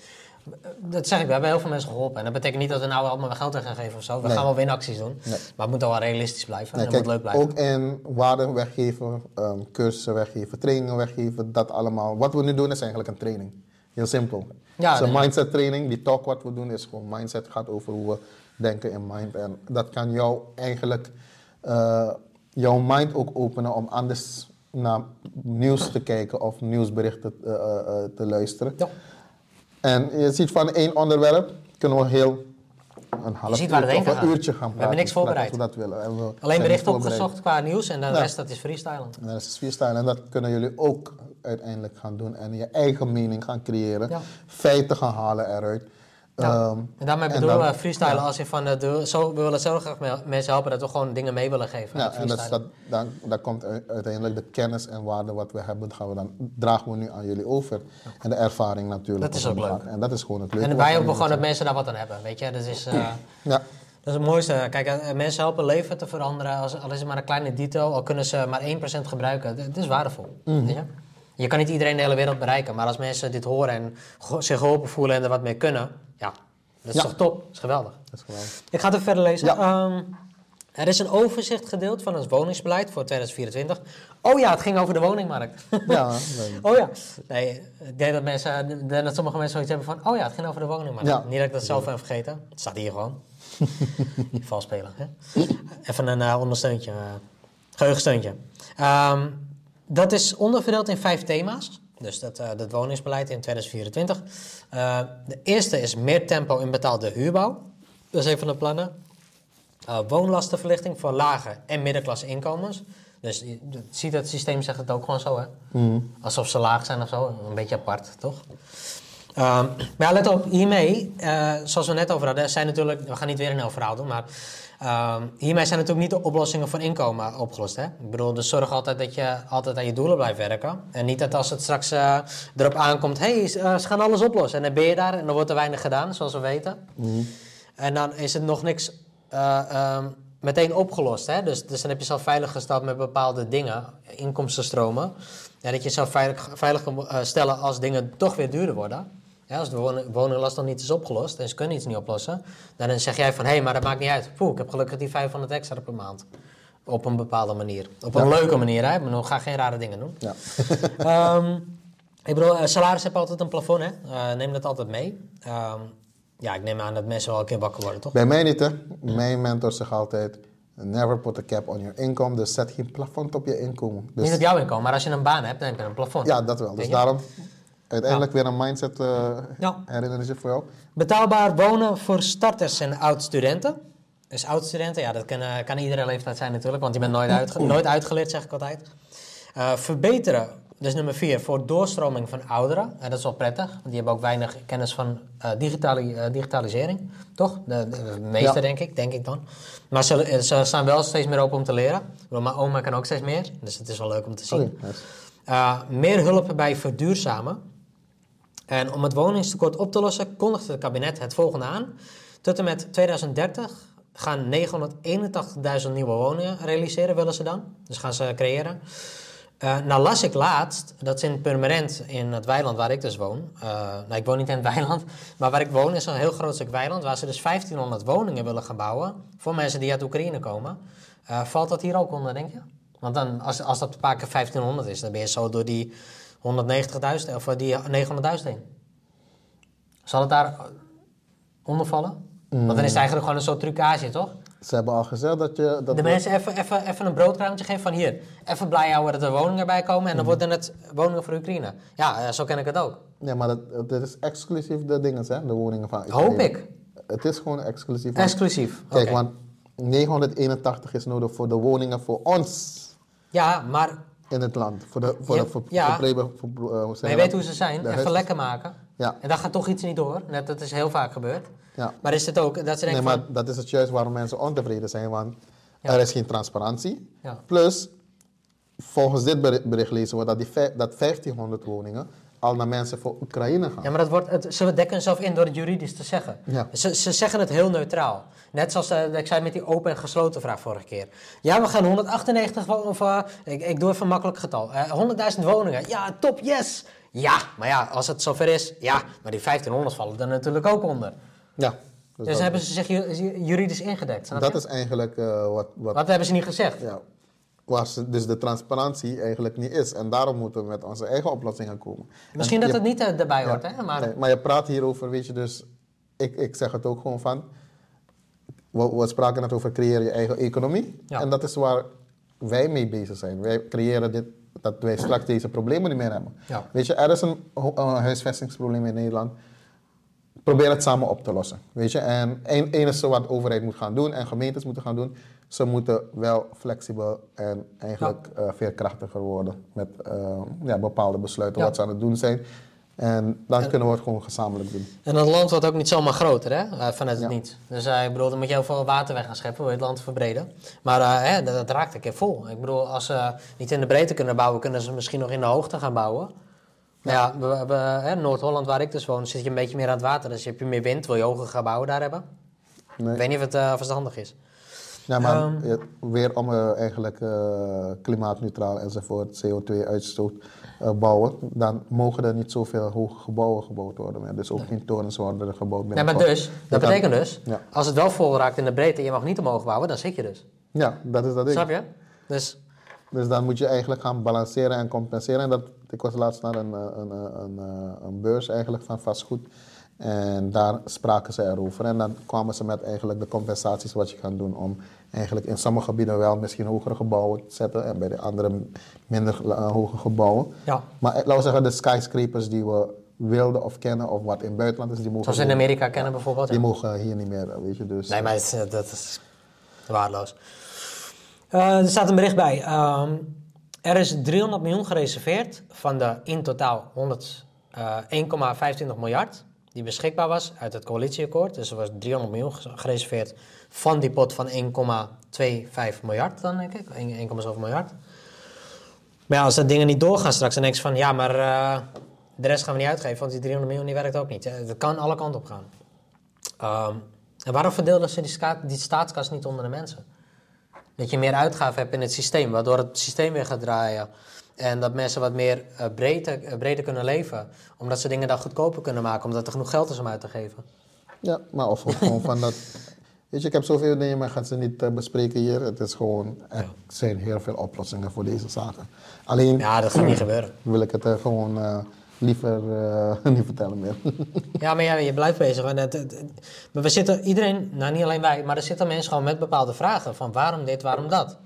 Dat zeg ik, we hebben heel veel mensen geholpen. En dat betekent niet dat we nou allemaal geld weg gaan geven of zo. We Nee. gaan wel winacties doen. Nee. Maar het moet wel realistisch blijven. Nee, en het kijk, moet leuk blijven. ook in waarden weggeven, ehm, cursussen weggeven, trainingen weggeven, dat allemaal. Wat we nu doen is eigenlijk een training. Heel simpel. Ja, het is een mindset training. Die talk wat we doen is gewoon mindset. gaat over hoe we denken in mind. En dat kan jou eigenlijk eh, jouw mind ook openen om anders naar nieuws te kijken of nieuwsberichten eh, eh, te luisteren. Ja. En je ziet van één onderwerp kunnen we heel een half ziet waar het uur heen of een gaat. uurtje gaan We hebben niks voorbereid. We dat willen. En we Alleen berichten voorbereid. opgezocht qua nieuws en de Ja. rest dat is freestylen. En dat is freestyle. En dat kunnen jullie ook uiteindelijk gaan doen. En je eigen mening gaan creëren. Ja. Feiten gaan halen eruit. Ja. Ehm, En daarmee en bedoelen we freestylen als je van, de, zo, we willen zo graag me- mensen helpen dat we gewoon dingen mee willen geven. ja, en dat, is dat, dan, komt uiteindelijk de kennis en waarde wat we hebben, gaan we dan, dragen we nu aan jullie over. En de ervaring natuurlijk. Dat is ook leuk. En dat is gewoon het leuke. En wij hopen gewoon dat mensen daar wat aan hebben, weet je. Dat is, eh, Ja, dat is het mooiste. Kijk, eh, mensen helpen leven te veranderen, als, al is het maar een kleine detail, al kunnen ze maar 1% gebruiken. Het is waardevol, Mhm. weet je. Je kan niet iedereen de hele wereld bereiken, maar als mensen dit horen en zich geholpen voelen en er wat mee kunnen, dat is Ja. toch top, dat is geweldig. dat is geweldig. Ik ga het even verder lezen. Ja. Ehm, er is een overzicht gedeeld van het woningsbeleid voor 2024. Oh ja, het ging over de woningmarkt. Ja, nee. oh ja. Nee, ik denk dat, mensen, ik denk dat sommige mensen zoiets hebben van... Oh ja, het ging over de woningmarkt. Ja. Niet dat ik dat zelf heb vergeten. Het staat hier gewoon. Vals spelen, hè? Even een eh, ondersteuntje. eh, geheugensteuntje. Ehm, dat is onderverdeeld in vijf thema's. Dus dat, eh, dat woningsbeleid in 2024. Eh, de eerste is meer tempo in betaalde huurbouw. Dat is een van de plannen. Uh, woonlastenverlichting voor lage en middenklasse inkomens. Dus je ziet het systeem zegt het ook gewoon zo, hè? Alsof ze laag zijn of zo. Een beetje apart, toch? Ehm, maar ja, let op, hiermee, eh, zoals we net over hadden, zijn natuurlijk, we gaan niet weer een heel verhaal doen, maar ehm, hiermee zijn natuurlijk niet de oplossingen voor inkomen opgelost. Hè? Ik bedoel, dus zorg altijd dat je altijd aan je doelen blijft werken. En niet dat als het straks eh, erop aankomt, hé, hey, ze gaan alles oplossen. En dan ben je daar en dan wordt er weinig gedaan, zoals we weten. En dan is het nog niks eh, ehm, meteen opgelost. Hè? Dus, dus dan heb je zelf veilig gesteld met bepaalde dingen, inkomstenstromen. Ja, dat je jezelf veilig, veilig kan eh, stellen als dingen toch weer duurder worden. Ja, als de woninglast nog niet is opgelost en ze kunnen iets niet oplossen, dan zeg jij van hé, maar dat maakt niet uit. Poeh, ik heb gelukkig die 500 extra per maand. Op een bepaalde manier. Op een leuke manier, hè? Bedoel, ga geen rare dingen doen. Ja. Ehm, ik bedoel, eh, salaris heeft altijd een plafond, hè? Eh, neem dat altijd mee. Ehm, ja, ik neem aan dat mensen wel een keer wakker worden, toch? Bij mij niet, hè. Mijn mentor zegt altijd, never put a cap on your income. Dus zet geen plafond op je inkomen. Dus, Niet op jouw inkomen, maar als je een baan hebt, dan heb je een plafond. Ja, dat wel. Dus daarom uiteindelijk weer een mindset uh, Ja. herinnering voor jou. Betaalbaar wonen voor starters en oud-studenten. Dus oud-studenten, ja, dat kan, eh, kan iedere leeftijd zijn natuurlijk, want je bent nooit, uitge- nooit uitgeleerd, zeg ik altijd. Eh, verbeteren, dus nummer vier, voor doorstroming van ouderen. En dat is wel prettig, want die hebben ook weinig kennis van digitali- eh, digitalisering, toch? De, meeste, Ja. denk ik, denk ik dan. Maar ze, ze staan wel steeds meer open om te leren. Mijn oma kan ook steeds meer, dus het is wel leuk om te zien. Nice. Uh, meer hulp bij verduurzamen. En om het woningstekort op te lossen, kondigt het kabinet het volgende aan. Tot en met 2030 gaan 981.000 nieuwe woningen realiseren, willen ze dan. Dus gaan ze creëren. Uh, nou las ik laatst, dat is in Purmerend, in het weiland waar ik dus woon. Uh, nou, ik woon niet in het weiland, maar waar ik woon is een heel groot stuk weiland... waar ze dus 1500 woningen willen gaan bouwen voor mensen die uit Oekraïne komen. Uh, valt dat hier ook onder, denk je? Want dan, als, als dat een paar keer 1500 is, dan ben je zo door die 190.000 of die 900.000 heen. Zal het daar onder vallen? Want dan is het eigenlijk gewoon een soort trucage, toch? Ze hebben al gezegd dat je... Dat De mensen even, even, even een broodkruimtje geven van hier. Even blij houden dat er woningen bij komen en dan worden het woningen voor Oekraïne. Ja, eh, zo ken ik het ook. Ja, maar dat, dat is exclusief de dingen, hè? De woningen van Hoop Oekraïne. ik. Het is gewoon exclusief. want- Exclusief. Kijk, want 981 is nodig voor de woningen voor ons Ja, maar, in het land. Voor de, voor Ja, de voor, ja. voor pre- voor, eh, maar je weet hoe ze zijn. Even lekker maken. Ja, En daar gaat toch iets niet door. Net, dat is heel vaak gebeurd. ja. Maar is het ook dat ze Nee, maar van... dat is het juist waarom mensen ontevreden zijn, want Ja. er is geen transparantie. Ja. Plus, volgens dit bericht, lezen we dat, die, dat 1500 woningen al naar mensen voor Oekraïne gaan. Ja, maar dat wordt, het, ze dekken zichzelf in door het juridisch te zeggen. Ja. Ze, ze zeggen het heel neutraal. Net zoals eh, ik zei met die open en gesloten vraag vorige keer. Ja, we gaan 198, wo- of eh, ik, ik doe even een makkelijk getal. Eh 100.000 woningen. Ja, top, yes! Ja, maar ja, als het zover is, ja, maar die 1500 vallen er natuurlijk ook onder. Ja, Dus dus hebben ze zich ju- juridisch ingedekt. Dat je? is eigenlijk eh, wat, wat Wat hebben ze niet gezegd? ja, waar dus de transparantie eigenlijk niet is. En daarom moeten we met onze eigen oplossingen komen. Misschien En dat je- het niet eh, erbij hoort, Ja, hè? Maar nee, maar je praat hierover, weet je, dus ik, ik zeg het ook gewoon van. We, we spraken net over creëer je eigen economie. Ja. En dat is waar wij mee bezig zijn. Wij creëren dit, dat wij straks deze problemen niet meer hebben. Ja. Weet je, er is een, ho- een huisvestingsprobleem in Nederland. Probeer het samen op te lossen. Weet je, en één enige wat de overheid moet gaan doen en gemeentes moeten gaan doen, ze moeten wel flexibel en eigenlijk eh, veerkrachtiger worden met eh, ja, bepaalde besluiten Ja. wat ze aan het doen zijn. En dan kunnen we het gewoon gezamenlijk doen. En dat land wordt ook niet zomaar groter, hè? eh, vanuit het niet. Dus ik bedoel, dan moet je heel veel water weg gaan scheppen, wil je het land verbreden. Maar eh, hè, dat, dat raakt een keer vol. Ik bedoel, als ze niet in de breedte kunnen bouwen, kunnen ze misschien nog in de hoogte gaan bouwen. Maar ja, we, we, hè, Noord-Holland, waar ik dus woon, zit je een beetje meer aan het water. Dus heb je meer wind, wil je hoger gaan bouwen daar hebben. Nee. Ik weet niet of het verstandig is. Ja, maar Ehm. eh, weer om eh, eigenlijk eh, klimaatneutraal enzovoort, CO2-uitstoot eh, bouwen, dan mogen er niet zoveel hoge gebouwen gebouwd worden meer. Dus ook geen torens worden er gebouwd. Ja, maar binnenkort. dus, dat betekent dus, Ja. als het wel vol raakt in de breedte en je mag niet omhoog bouwen, dan zit je dus. Ja, dat is dat ding. Snap je? Dus Dus dan moet je eigenlijk gaan balanceren en compenseren. En dat, ik was laatst naar een, een, een, een beurs eigenlijk van vastgoed. En daar spraken ze erover. En dan kwamen ze met eigenlijk de compensaties wat je kan doen om eigenlijk in sommige gebieden wel misschien hogere gebouwen te zetten. En bij de andere minder eh, hoge gebouwen. ja, Maar eh, laten we zeggen, de skyscrapers die we wilden of kennen of wat in het buitenland is, die mogen, zoals in Amerika kennen bijvoorbeeld. die ja. mogen hier niet meer, weet je. Dus, Nee, maar eh, dat is waardeloos. Er staat een bericht bij. Ehm, er is 300 miljoen gereserveerd van de in totaal 100, eh, 1,25 miljard die beschikbaar was uit het coalitieakkoord. Dus er was 300 miljoen ge- gereserveerd van die pot van 1,25 miljard dan, denk ik. 1, 1,7 miljard. Maar ja, als dat dingen niet doorgaan straks, dan denk je van... Ja, maar eh, de rest gaan we niet uitgeven, want die 300 miljoen die werkt ook niet. Dat kan alle kanten op gaan. Ehm, en waarom verdeelden ze die, die staatskas niet onder de mensen? Dat je meer uitgaven hebt in het systeem, waardoor het systeem weer gaat draaien. En dat mensen wat meer eh, breder, eh, breder kunnen leven. Omdat ze dingen dan goedkoper kunnen maken, omdat er genoeg geld is om uit te geven. Ja, maar of gewoon van dat. Weet je, ik heb zoveel dingen, maar ik ga ze niet eh, bespreken hier. Het is gewoon, er zijn heel veel oplossingen voor deze zaken. Alleen Ja, dat gaat niet gebeuren. wil ik het gewoon liever niet vertellen meer. Ja, maar ja, je blijft bezig. En het, het- het- maar we zitten, iedereen, nou niet alleen wij, maar er zitten mensen gewoon met bepaalde vragen. Van waarom dit, waarom dat?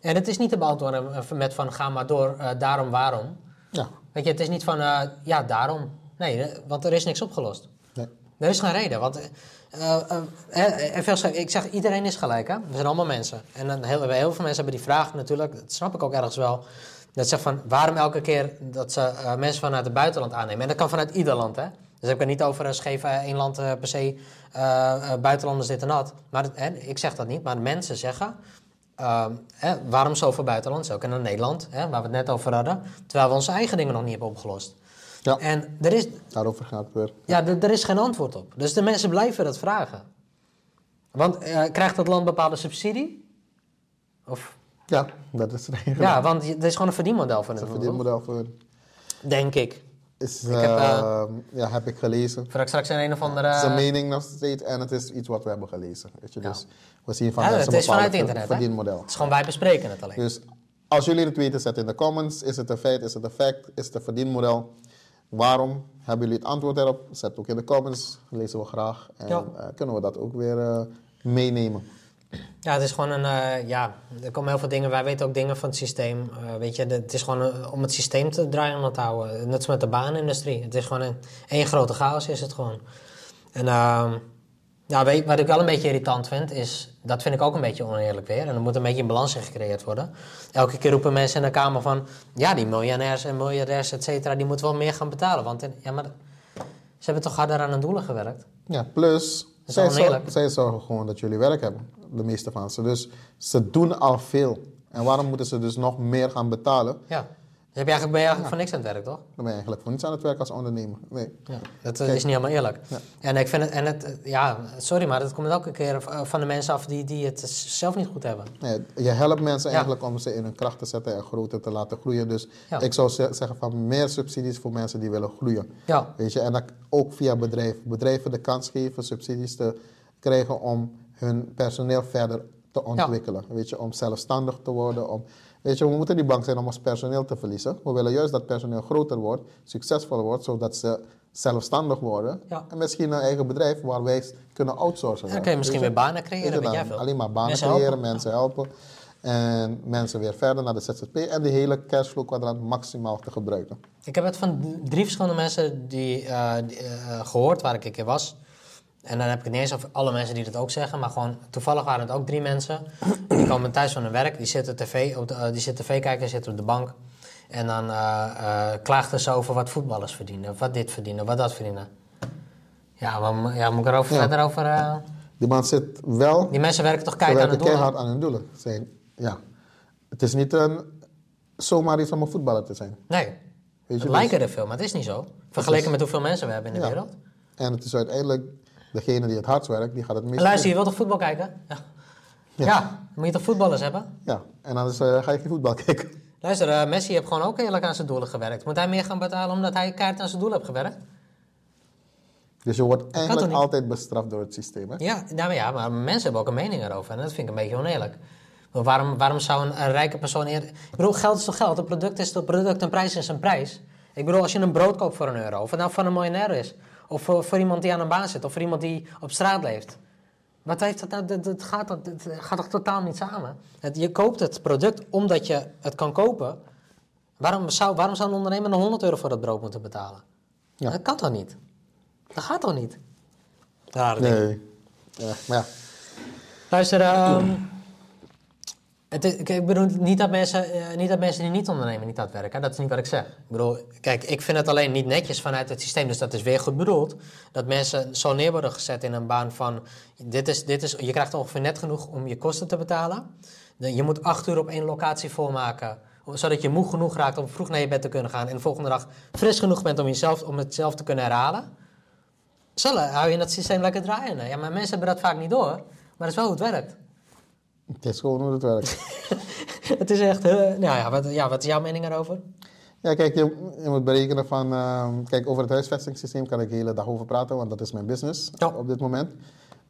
En het is niet te beantwoorden eh, met van ga maar door, eh, daarom, waarom. ja, Weet je, het is niet van eh, ja, daarom. Nee, want er is niks opgelost. nee. Er is geen reden. Want als- ik zeg, iedereen is gelijk. Hè? We zijn allemaal mensen. En dan heel, heel veel mensen hebben die vraag natuurlijk. Dat snap ik ook ergens wel. Dat zegt van waarom elke keer dat ze mensen vanuit het buitenland aannemen. En dat kan vanuit ieder land. Hè? Dus ik heb het niet over uh, geven één land per se buitenlanders dit en dat. Maar het- hè, ik zeg dat niet. Maar mensen zeggen. Hè, waarom zoveel buitenlanders? Ook in Nederland, hè, waar we het net over hadden. Terwijl we onze eigen dingen nog niet hebben opgelost. Ja. En er is, Daarover gaat het weer. ja, er is geen antwoord op. Dus de mensen blijven dat vragen. Want eh, krijgt dat land bepaalde subsidie? Of, Ja, dat is het ja, want het is gewoon een verdienmodel voor is hun. een verdienmodel voor. Denk ik. Is, Ik heb, eh, eh, ja, heb ik gelezen. Voor ik straks in een of andere... Het is een mening nog steeds en het is iets wat we hebben gelezen. Weet je? Ja. Dus we zien van Ja, het is vanuit internet, hè? verdienmodel. Het is gewoon wij bespreken het alleen. Dus Als jullie het weten, zet in de comments. Is het een feit? Is het een fact? Is het een verdienmodel? Waarom? Hebben jullie het antwoord erop? Zet het ook in de comments. Lezen we graag. En Ja. eh, kunnen we dat ook weer eh, meenemen. Ja, het is gewoon een. eh, ja, er komen heel veel dingen. Wij weten ook dingen van het systeem. Eh, weet je, het is gewoon een- om het systeem te draaien te houden. Net als met de baanindustrie. Het is gewoon een één grote chaos, is het gewoon. En ehm, ja, weet, wat ik wel een beetje irritant vind, is. Dat vind ik ook een beetje oneerlijk weer. En er moet een beetje een balans in gecreëerd worden. Elke keer roepen mensen in de Kamer van. Ja, die miljonairs en miljardairs, et cetera, die moeten wel meer gaan betalen. Want ja, maar ze hebben toch harder aan hun doelen gewerkt? Ja, plus, zij, wel zor- oneerlijk. zij zorgen gewoon dat jullie werk hebben. De meeste van ze. Dus ze doen al veel. En waarom moeten ze dus nog meer gaan betalen? Ja. Heb je eigenlijk, ben je eigenlijk voor niks aan het werk, toch? Dan ben je eigenlijk voor niets aan het werk als ondernemer. Nee. Ja, dat eh, is niet helemaal eerlijk. Ja. En ik vind het, en het, eh, ja, sorry, maar dat komt elke keer van de mensen af die, die het zelf niet goed hebben. Nee, je helpt mensen eigenlijk om ze in hun kracht te zetten en groter te laten groeien. Dus ik zou ze- zeggen van meer subsidies voor mensen die willen groeien. Ja, Weet je, en dat ook via bedrijven. Bedrijven de kans geven subsidies te krijgen om hun personeel verder te ontwikkelen. Weet je, om zelfstandig te worden. Om, weet je, we moeten niet bang zijn om ons personeel te verliezen. We willen juist dat personeel groter wordt, succesvoller wordt, zodat ze zelfstandig worden. Ja. En misschien een eigen bedrijf waar wij kunnen outsourcen. en dan kun je misschien weer banen creëren, weet. Alleen maar banen Mensen creëren, helpen. mensen helpen. En mensen weer verder naar de ZZP en die hele cashflow kwadrant maximaal te gebruiken. Ik heb het van drie verschillende mensen die, eh, die, eh, gehoord waar ik een keer was. En dan heb ik het niet eens over alle mensen die dat ook zeggen, maar gewoon toevallig waren het ook drie mensen. Die komen thuis van hun werk, die zitten tv, op de, eh, die zitten tv kijken, zitten op de bank. En dan eh eh, klaagden ze over wat voetballers verdienen, wat dit verdienen, wat dat verdienen. Ja, maar ja, moet ik erover Ja. verder over... Die man zit wel die mensen werken toch keihard aan werken het doel. keihard aan hun doelen. Zijn, ja. Het is niet een, zomaar iets om een voetballer te zijn. Nee, Weet het je, lijken er veel, maar het is niet zo. Vergeleken is- met hoeveel mensen we hebben in de Ja. wereld. En het is uiteindelijk degene die het hardst werkt, die gaat het meest luister, je wilt toch voetbal kijken? Ja. Ja, moet je toch voetballers hebben? Ja, en anders eh, ga je geen voetbal kijken. Luister, eh, Messi heeft gewoon ook eerlijk aan zijn doelen gewerkt. Moet hij meer gaan betalen omdat hij kaart aan zijn doelen heeft gewerkt? Dus je wordt eigenlijk altijd bestraft door het systeem. Hè? Ja, nou maar ja, maar mensen hebben ook een mening erover. En dat vind ik een beetje oneerlijk. Waarom, waarom zou een, een rijke persoon... Eer... Ik bedoel, geld is toch geld? Een product is toch product, een prijs is een prijs. Ik bedoel, als je een brood koopt voor een euro... of het nou van een miljonair is... of voor, voor iemand die aan een baan zit... of voor iemand die op straat leeft... Wat heeft dat nou? Dat, dat gaat, dat, dat gaat toch totaal niet samen? Het, je koopt het product omdat je het kan kopen. Waarom zou, waarom zou een ondernemer nog 100 euro voor dat brood moeten betalen? Ja. Dat kan toch niet? Dat gaat toch niet? Rare ding. Nee. Ja, maar ja, Luister, ehm, ik bedoel niet dat, mensen, eh, niet dat mensen die niet ondernemen niet het werken. Dat is niet wat ik zeg. Ik bedoel, kijk, ik vind het alleen niet netjes vanuit het systeem. Dus dat is weer goed bedoeld. Dat mensen zo neer worden gezet in een baan van... Dit is, dit is, je krijgt ongeveer net genoeg om je kosten te betalen. Je moet acht uur op één locatie volmaken. Zodat je moe genoeg raakt om vroeg naar je bed te kunnen gaan. En de volgende dag fris genoeg bent om, jezelf, om het zelf te kunnen herhalen. Zo hou je dat systeem lekker draaiende. Ja, maar mensen hebben dat vaak niet door. Maar dat is wel hoe het werkt. Het is gewoon hoe het werkt. Het is echt... eh, nou ja wat, ja, wat is jouw mening erover? Ja, kijk, je, je moet berekenen van... ehm, kijk, over het huisvestingssysteem kan ik de hele dag over praten, want dat is mijn business Ja. op dit moment.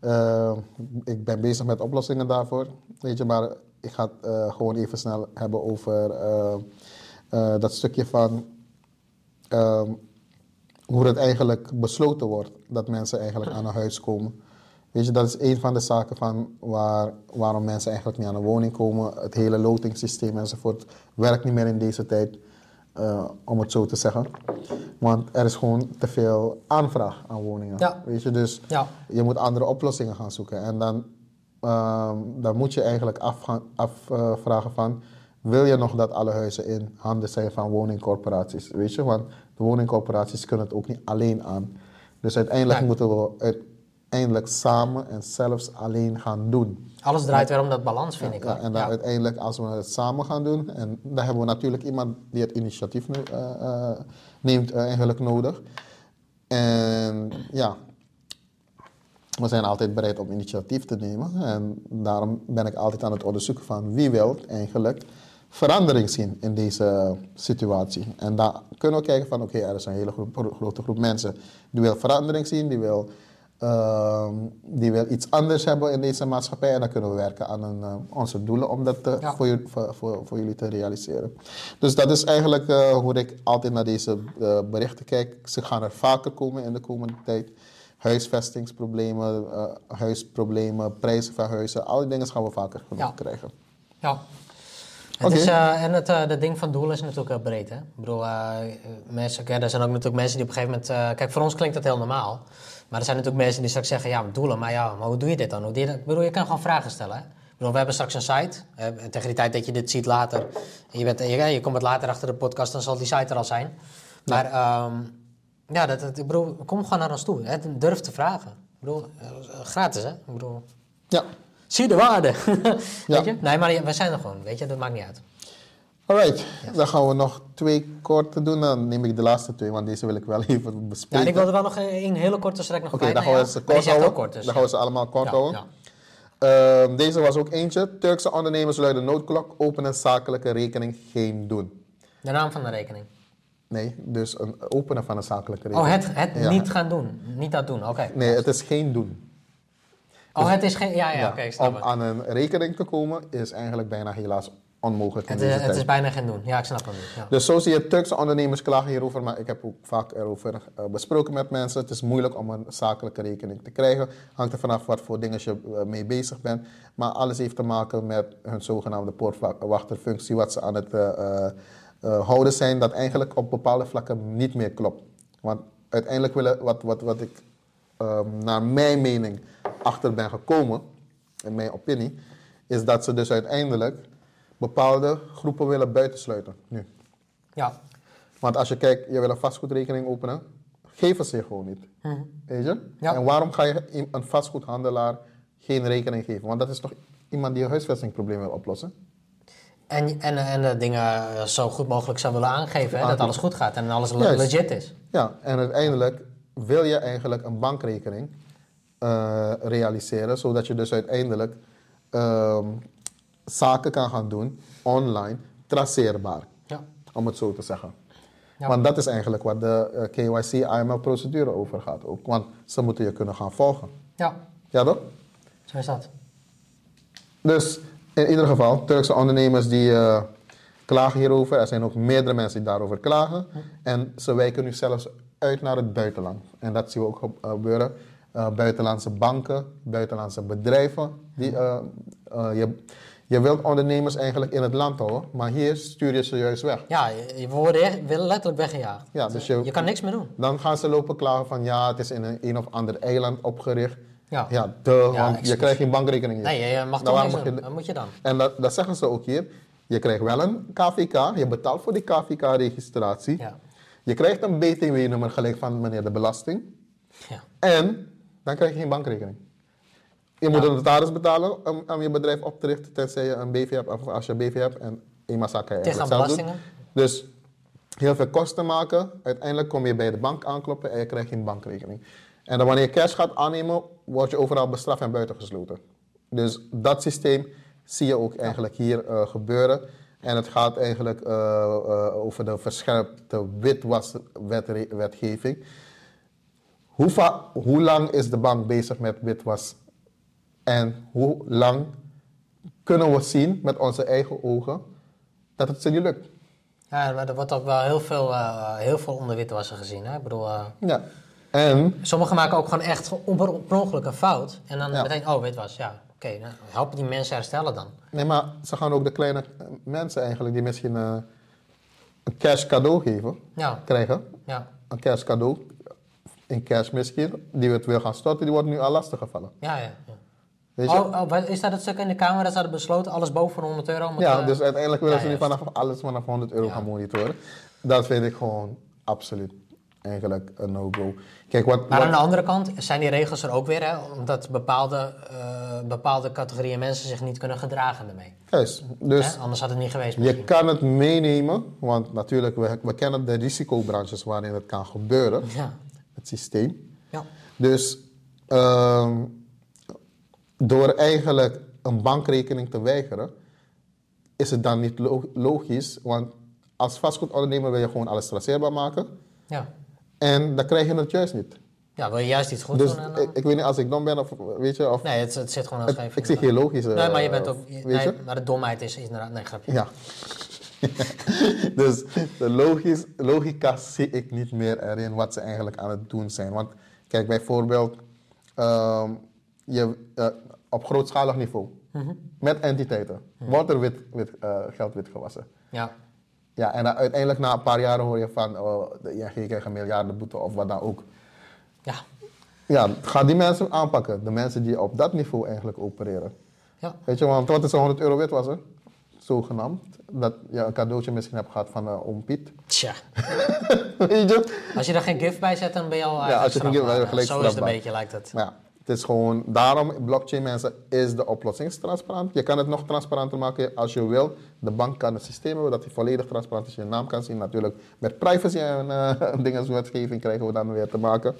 Ehm, ik ben bezig met oplossingen daarvoor, weet je, maar ik ga het eh, gewoon even snel hebben over eh, eh, dat stukje van ehm, hoe het eigenlijk besloten wordt dat mensen eigenlijk aan een huis komen. Weet je, dat is een van de zaken van waar, waarom mensen eigenlijk niet aan een woning komen. Het hele lotingssysteem enzovoort werkt niet meer in deze tijd, eh, om het zo te zeggen. Want er is gewoon te veel aanvraag aan woningen. Ja. Weet je, dus Ja. je moet andere oplossingen gaan zoeken. En dan, ehm, dan moet je eigenlijk afvragen af, eh, van... wil je nog dat alle huizen in handen zijn van woningcorporaties? Weet je, want de woningcorporaties kunnen het ook niet alleen aan. Dus uiteindelijk Nee. moeten we uiteindelijk samen en zelfs alleen gaan doen. Alles draait weer om dat balans, vind ik. Ja, en dan Ja. uiteindelijk, als we het samen gaan doen, en dan hebben we natuurlijk iemand die het initiatief nu, eh, eh, neemt eh, eigenlijk nodig. En ja, we zijn altijd bereid om initiatief te nemen. En daarom ben ik altijd aan het onderzoeken van wie wil eigenlijk verandering zien in deze situatie. En daar kunnen we kijken van, oké, er is een hele groep, grote groep mensen die wil verandering zien, die wil ehm, die wil iets anders hebben in deze maatschappij. En dan kunnen we werken aan een, eh, onze doelen om dat te- Ja. voor, jullie- voor, voor, voor jullie te realiseren. Dus dat is eigenlijk eh, hoe ik altijd naar deze eh, berichten kijk. Ze gaan er vaker komen in de komende tijd. Huisvestingsproblemen, eh, huisproblemen, prijzen van huizen. Al die dingen gaan we vaker genoeg Ja. krijgen. Ja. Het is, eh, en het eh, dat ding van doel is natuurlijk heel breed. Hè? Ik bedoel, eh, mensen, er zijn ook natuurlijk mensen die op een gegeven moment... eh, kijk, voor ons klinkt dat heel normaal. Maar er zijn natuurlijk mensen die straks zeggen... Ja, doelen, maar ja, maar hoe doe je dit dan? Hoe doe je dat? Ik bedoel, je kan gewoon vragen stellen. Hè? Ik bedoel, we hebben straks een site. Eh, tegen die tijd dat je dit ziet later... en Je, bent, je, je komt wat later achter de podcast, dan zal die site er al zijn. Maar ehm, ja, dat, dat- ik bedoel, kom gewoon naar ons toe. Hè? Durf te vragen. Ik bedoel, eh, gratis, hè? Ik bedoel... Ja, Zie de waarde. Ja. Weet je? Nee, maar we zijn er gewoon. Weet je, dat maakt niet uit. Alright. Dan gaan we nog twee korte doen. Dan neem ik de laatste twee, want deze wil ik wel even Ja, bespreken. en ik wilde wel nog één hele korte strek nog Oké, dan gaan we ze kort houden. dus dan gaan we ze allemaal kort ja, houden. ja. Ehm, deze was ook eentje. Turkse ondernemers luiden noodklok. Openen zakelijke rekening geen doen. De naam van de rekening. Nee, dus een openen van een zakelijke Oh, rekening. het, het Ja. niet gaan doen. Niet dat doen, oké. Nee, het is geen doen. Oh, het is geen... Ja, ja, oké, snap om het. aan een rekening te komen is eigenlijk bijna helaas onmogelijk in Het deze het tijd. is bijna geen doen. Ja, ik snap het. Ja. Dus zo zie je Turkse ondernemers klagen hierover, maar ik heb ook vaak erover eh, besproken met mensen. Het is moeilijk om een zakelijke rekening te krijgen. Hangt er vanaf wat voor dingen je eh, mee bezig bent. Maar alles heeft te maken met hun zogenaamde poortwachterfunctie, wat ze aan het eh, houden zijn, dat eigenlijk op bepaalde vlakken niet meer klopt. Want uiteindelijk willen, wat, wat, wat ik ehm, naar mijn mening achter ben gekomen, in mijn opinie, is dat ze dus uiteindelijk bepaalde groepen willen buitensluiten nu. ja. Want als je kijkt, je wil een vastgoedrekening openen, geven ze je gewoon niet. Weet je? Mhm. Ja. En waarom ga je een vastgoedhandelaar geen rekening geven? Want dat is toch iemand die een huisvestingprobleem wil oplossen? En, en, en de dingen eh, zo goed mogelijk zou willen aangeven. Hè, dat alles goed gaat en alles le- Juist. legit is. Ja, en uiteindelijk wil je eigenlijk een bankrekening eh, realiseren, zodat je dus uiteindelijk ehm, zaken kan gaan doen, online, traceerbaar, Ja. om het zo te zeggen. Ja. Want dat is eigenlijk wat de eh, KYC-AML-procedure over gaat ook. Want ze moeten je kunnen gaan volgen. ja, Ja toch? zo is dat. Dus in ieder geval, Turkse ondernemers die eh, klagen hierover. Er zijn ook meerdere mensen die daarover klagen. En ze wijken nu zelfs uit naar het buitenland. En dat zien we ook ge- gebeuren. Eh, buitenlandse banken, buitenlandse bedrijven. Die, eh, eh, je, je wilt ondernemers eigenlijk in het land houden, maar hier stuur je ze juist weg. Ja, je, wordt letterlijk weggejaagd. Ja, dus je, Je kan niks meer doen. dan gaan ze lopen klagen van ja, het is in een, een of ander eiland opgericht. Ja. Ja, de, Ja, want je krijgt geen bankrekening hier. Nee, je mag Nou, toch niks doen. de- Wat moet je dan? En dat, dat zeggen ze ook hier. Je krijgt wel een KVK, je betaalt voor die KVK-registratie. Ja. Je krijgt een BTW-nummer gelijk van meneer de belasting. Ja. En dan krijg je geen bankrekening. Je moet een notaris betalen om, om je bedrijf op te richten, tenzij je een BV hebt. Of als je een BV hebt en eenmaal kan je Tegen eigenlijk zelf doen. belastingen? Dus heel veel kosten maken. Uiteindelijk kom je bij de bank aankloppen en je krijgt geen bankrekening. En dan wanneer je cash gaat aannemen, word je overal bestraft en buitengesloten. Dus dat systeem zie je ook eigenlijk hier eh, gebeuren. En het gaat eigenlijk eh, eh, over de verscherpte witwaswetgeving. Hoe, hoe lang is de bank bezig met witwas? En hoe lang kunnen we zien met onze eigen ogen dat het ze niet lukt? Ja, maar er wordt ook wel heel veel, eh, heel veel onder witwassen gezien. Hè? Ik bedoel, eh, Ja. En sommigen maken ook gewoon echt on- per ongeluk een fout. En dan Ja. meteen, oh, witwas, ja. Oké, nou, help die mensen herstellen dan. Nee, maar ze gaan ook de kleine eh, mensen eigenlijk die misschien een cash cadeau geven, Ja, krijgen. ja, Een cash cadeau, in cash misschien, die het wil gaan storten, die worden nu al lastiggevallen. ja, ja. ja. Weet je? Oh, oh, is dat het stuk in de Kamer dat ze hadden besloten, alles boven 100 euro? Moet, ja, eh, dus uiteindelijk willen ze nu juist. vanaf alles vanaf 100 euro gaan monitoren. Dat vind ik gewoon absoluut eigenlijk een no-go. Kijk, wat, Maar wat- aan de andere kant zijn die regels er ook weer, hè, omdat bepaalde, eh, bepaalde categorieën mensen zich niet kunnen gedragen ermee. juist, dus Hè? Anders had het niet geweest je kan het meenemen, want natuurlijk, we, we kennen de risicobranches waarin het kan gebeuren, Ja, het systeem. ja, Dus ehm, door eigenlijk een bankrekening te weigeren, is het dan niet lo- logisch. Want als vastgoedondernemer wil je gewoon alles traceerbaar maken. ja. En dan krijg je het juist niet. Ja, wil je juist iets goed Dus doen? En dan- ik, ik weet niet als ik dom ben of weet je, of nee, het, het zit gewoon het- scheef. ik zie geen logische. Nee, maar je bent eh, ook... weet Nee, je? maar de domheid is inderdaad... Nee, grapje. Ja. dus de logisch, logica zie ik niet meer erin wat ze eigenlijk aan het doen zijn. Want kijk, bijvoorbeeld ehm, je, eh, op grootschalig niveau Mhm. met entiteiten wordt er wit, wit, eh, geld witgewassen. Ja. Ja, en dan uiteindelijk na een paar jaren hoor je van oh, de ING krijgt een miljardenboete of wat dan ook. Ja. Ja, ga die mensen aanpakken. De mensen die op dat niveau eigenlijk opereren. Ja. Weet je, want wat is een 100 euro witwassen? Zogenaamd. Dat je een cadeautje misschien hebt gehad van uh, oom Piet. Tja. Weet je? Als je daar geen gift bij zet, dan ben je al Ja, als je geen gift bij- strafbaar. gelijk Zo is het een beetje, lijkt het. Ja, het is gewoon... Daarom, blockchain mensen, is de oplossing transparant. Je kan het nog transparanter maken als je wil. De bank kan het systeem hebben dat hij volledig transparant is. Je naam kan zien. Natuurlijk, met privacy en eh dingeswetgeving krijgen we dan weer te maken.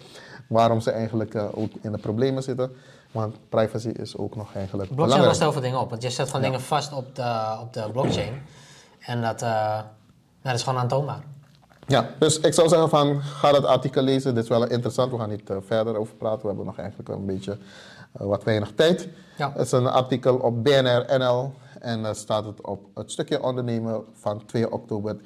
Waarom ze eigenlijk eh, ook in de problemen zitten. Want privacy is ook nog eigenlijk Blockchain belangrijk. lost heel veel dingen op. Want je zet gewoon dingen vast op de, op de blockchain. En dat, eh, dat is gewoon aantoonbaar. Ja, dus ik zou zeggen van, ga dat artikel lezen. Dit is wel interessant. We gaan niet eh, verder over praten. We hebben nog eigenlijk een beetje eh, wat weinig tijd. Ja. Het is een artikel op BNR NL. En daar staat het op het stukje ondernemen van 2 oktober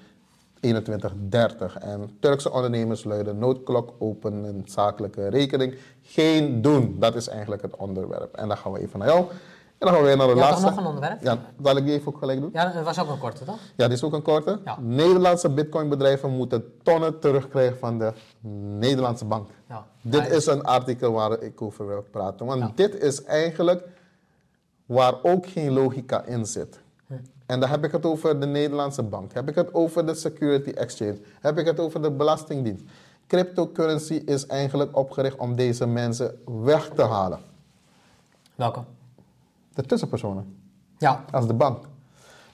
2130. En Turkse ondernemers luiden noodklok open een zakelijke rekening. Geen doen. Dat is eigenlijk het onderwerp. En dan gaan we even naar jou. En dan gaan we weer naar de laatste. nog een onderwerp? Ja, zal ik die even ook gelijk doen? Ja, dat was ook een korte, toch? Ja, die is ook een korte. Ja. Nederlandse bitcoinbedrijven moeten tonnen terugkrijgen van de Nederlandse bank. Ja. Dit Ja, is een artikel waar ik over wil praten. Want dit is eigenlijk waar ook geen logica in zit. Hm. En dan heb ik het over de Nederlandse bank. Heb ik het over de Security Exchange. Heb ik het over de Belastingdienst. Cryptocurrency is eigenlijk opgericht om deze mensen weg te halen. Welke? De tussenpersonen. Ja. Als de bank.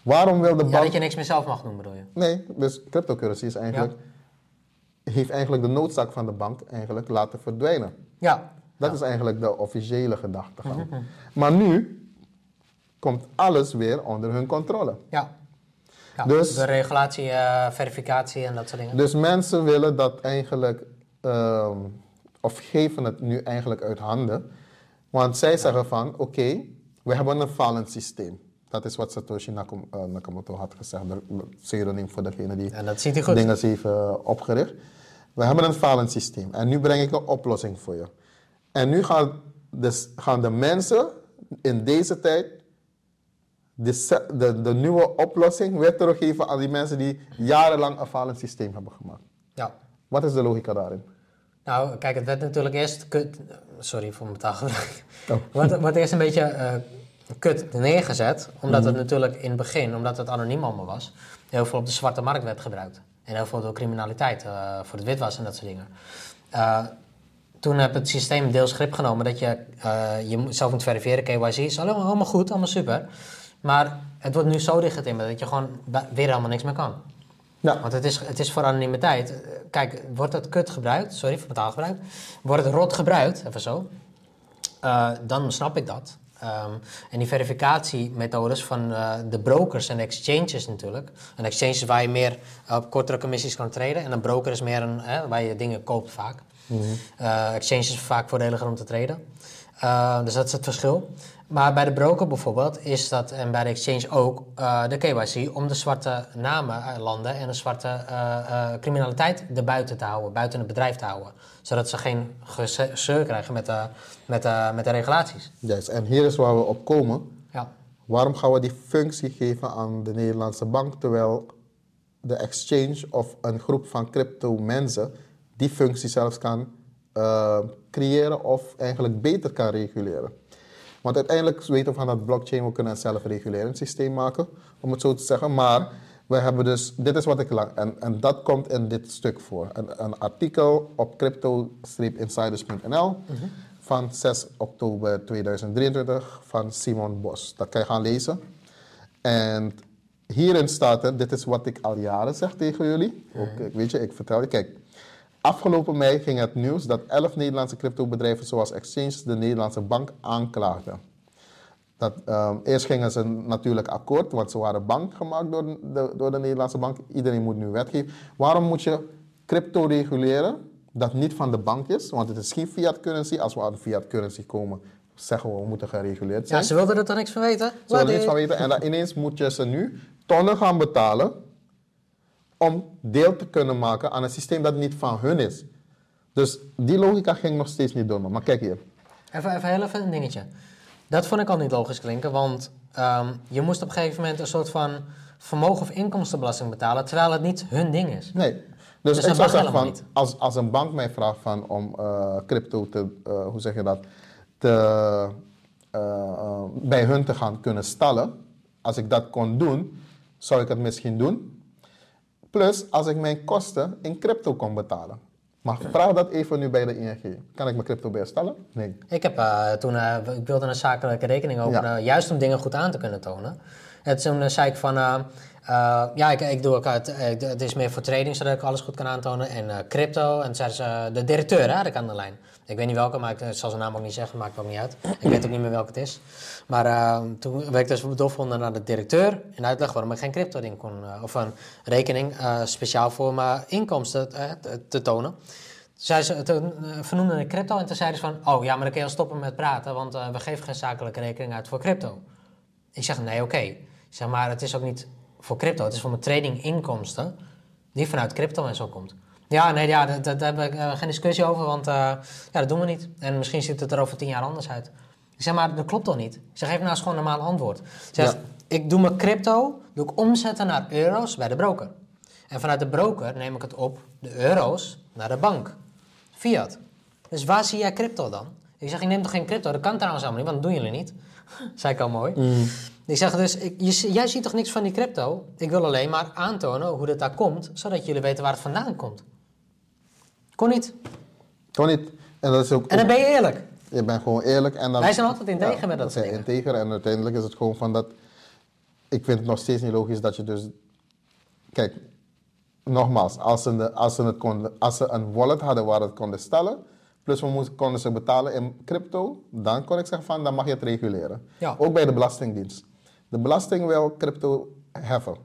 Waarom wil de ja, bank... dat je niks meer zelf mag doen, bedoel je? Nee, dus cryptocurrency is eigenlijk, heeft eigenlijk de noodzaak van de bank eigenlijk laten verdwijnen. Ja. Dat is eigenlijk de officiële gedachtegang. Maar nu komt alles weer onder hun controle. Ja. ja. Dus- de regulatie, eh, verificatie en dat soort dingen. Dus mensen willen dat eigenlijk, ehm, of geven het nu eigenlijk uit handen. Want zij zeggen van, oké, we hebben een fallend systeem. Dat is wat Satoshi eh, Nakamoto had gezegd, de pseudoniem voor degene die En dat ziet dingen heeft eh, opgericht. We hebben een falend systeem en nu breng ik een oplossing voor je. En nu gaan de, gaan de mensen in deze tijd de, de, de nieuwe oplossing weer teruggeven aan die mensen die jarenlang een falend systeem hebben gemaakt. Ja. Wat is de logica daarin? Nou, kijk, het werd natuurlijk eerst. Sorry voor mijn taalgebruik. Oh. Het wordt eerst een beetje eh, kut neergezet. Omdat Mhm. het natuurlijk in het begin, omdat het anoniem allemaal was... heel veel op de zwarte markt werd gebruikt. En heel veel door criminaliteit, eh, voor het witwas en dat soort dingen. Eh, toen heb het systeem deels grip genomen dat je eh, je moet- verifiëren. KYC is allemaal, allemaal goed, allemaal super. Maar het wordt nu zo dichtgetimmerd dat je gewoon weer helemaal niks meer kan. Ja, Want het is, het is voor anonimiteit. Kijk, wordt het kut gebruikt, sorry voor mijn taalgebruik, wordt het rot gebruikt, even zo, dan snap ik dat. Ehm, en die verificatiemethodes van eh, de brokers en de exchanges natuurlijk. Een exchange is waar je meer op kortere commissies kan treden. En een broker is meer een, hè, waar je dingen koopt vaak. Eh, exchange is vaak voordeliger om te treden. Eh, dus dat is het verschil. Maar bij de broker bijvoorbeeld is dat, en bij de exchange ook, eh, de KYC om de zwarte namen eh, landen en de zwarte eh, eh, criminaliteit erbuiten te houden, buiten het bedrijf te houden. Zodat ze geen gezeur krijgen met de, met, de, met de regulaties. juist. En hier is waar we op komen. Ja. Waarom gaan we die functie geven aan de Nederlandse bank, terwijl de exchange of een groep van crypto mensen die functie zelfs kan creëren of eigenlijk beter kan reguleren? Want uiteindelijk weten we van dat blockchain, we kunnen een zelfregulerend systeem maken, om het zo te zeggen. Maar we hebben dus, dit is wat ik lang, en, en dat komt in dit stuk voor. Een, een artikel op crypto-insiders.nl van 6 oktober 2023 van Simon Bos. Dat kan je gaan lezen. En hierin staat er, dit is wat ik al jaren zeg tegen jullie. Ook, ik- weet je, ik vertel je, kijk. Afgelopen mei ging het nieuws dat 11 Nederlandse cryptobedrijven zoals Exchange de Nederlandse bank aanklaagden. Dat, ehm, eerst gingen ze natuurlijk akkoord, want ze waren bang gemaakt door de, door de Nederlandse bank. Iedereen moet nu wetgeven. Waarom moet je crypto reguleren dat niet van de bank is, want het is geen fiat currency. Als we aan fiat currency komen, zeggen we we moeten gereguleerd zijn. Ja, ze wilden er toch niks van weten? Ze er niks van weten. En dan ineens moet je ze nu tonnen gaan betalen om deel te kunnen maken aan een systeem dat niet van hun is. Dus die logica ging nog steeds niet door me. Maar kijk hier. Even, even heel even een dingetje. Dat vond ik al niet logisch klinken, want ehm, je moest op een gegeven moment een soort van vermogen of inkomstenbelasting betalen, terwijl het niet hun ding is. Nee. Dus, Dus ik zou zeggen van, niet. als, als een bank mij vraagt van om eh, crypto te, eh, hoe zeg je dat, te, eh, bij hun te gaan kunnen stallen, als ik dat kon doen, zou ik het misschien doen. Plus, als ik mijn kosten in crypto kon betalen. Maar vraag dat even nu bij de ING. Kan ik mijn crypto bijstellen? Nee. Ik, heb, eh, toen, eh, ik wilde een zakelijke rekening openen, juist om dingen goed aan te kunnen tonen. En toen eh, zei ik van, eh, eh, ja, ik, ik doe ook uit, ik- het is meer voor trading, zodat ik alles goed kan aantonen. En eh, crypto, en toen zeiden ze, de directeur hè, had ik aan de lijn. Ik weet niet welke, maar ik eh, zal zijn naam ook niet zeggen, maakt ook niet uit. Ik weet ook niet meer welke het is. Maar eh, toen werd ik dus doorgevonden naar de directeur en uitleg waarom ik geen crypto ding kon, eh, of een rekening speciaal voor mijn inkomsten te, te tonen. Zij ze, toen vernoemde ik crypto en toen zeiden ze van... oh ja, maar dan kun je al stoppen met praten... want we geven geen zakelijke rekening uit voor crypto. Ik zeg, nee, oké. Zeg, maar het is ook niet voor crypto. Het is voor mijn trading inkomsten... die vanuit crypto en zo komt. Ja, nee, ja, daar, daar daar heb ik eh, geen discussie over... want eh, ja, dat doen we niet. En misschien ziet het er over tien jaar anders uit. Ik zeg, maar dat klopt toch niet? Ik zeg, geef nou eens gewoon een normaal antwoord. Ik zeg, Ja. ik doe mijn crypto... doe ik omzetten naar euro's bij de broker. En vanuit de broker neem ik het op, de euro's, naar de bank. Fiat. Dus waar zie jij crypto dan? Ik zeg, ik neem toch geen crypto? Dat kan trouwens allemaal niet, want dat doen jullie niet. Zei ik al mooi. Ik zeg dus, ik, je- jij ziet toch niks van die crypto? Ik wil alleen maar aantonen hoe dat daar komt, zodat jullie weten waar het vandaan komt. Kon niet. Toch niet. En dat is ook... En dan ben je eerlijk. Je bent gewoon eerlijk. En dan, Wij zijn altijd integer met dat soort zijn dingen. integer en uiteindelijk is het gewoon van dat... Ik vind het nog steeds niet logisch dat je dus... Kijk, nogmaals, als ze, de- als ze, het konden, als ze een wallet hadden waar het konden stellen... plus we moesten, konden ze betalen in crypto... dan kon ik zeggen van, dan mag je het reguleren. Ja. Ook bij de Belastingdienst. De belasting wil crypto heffen.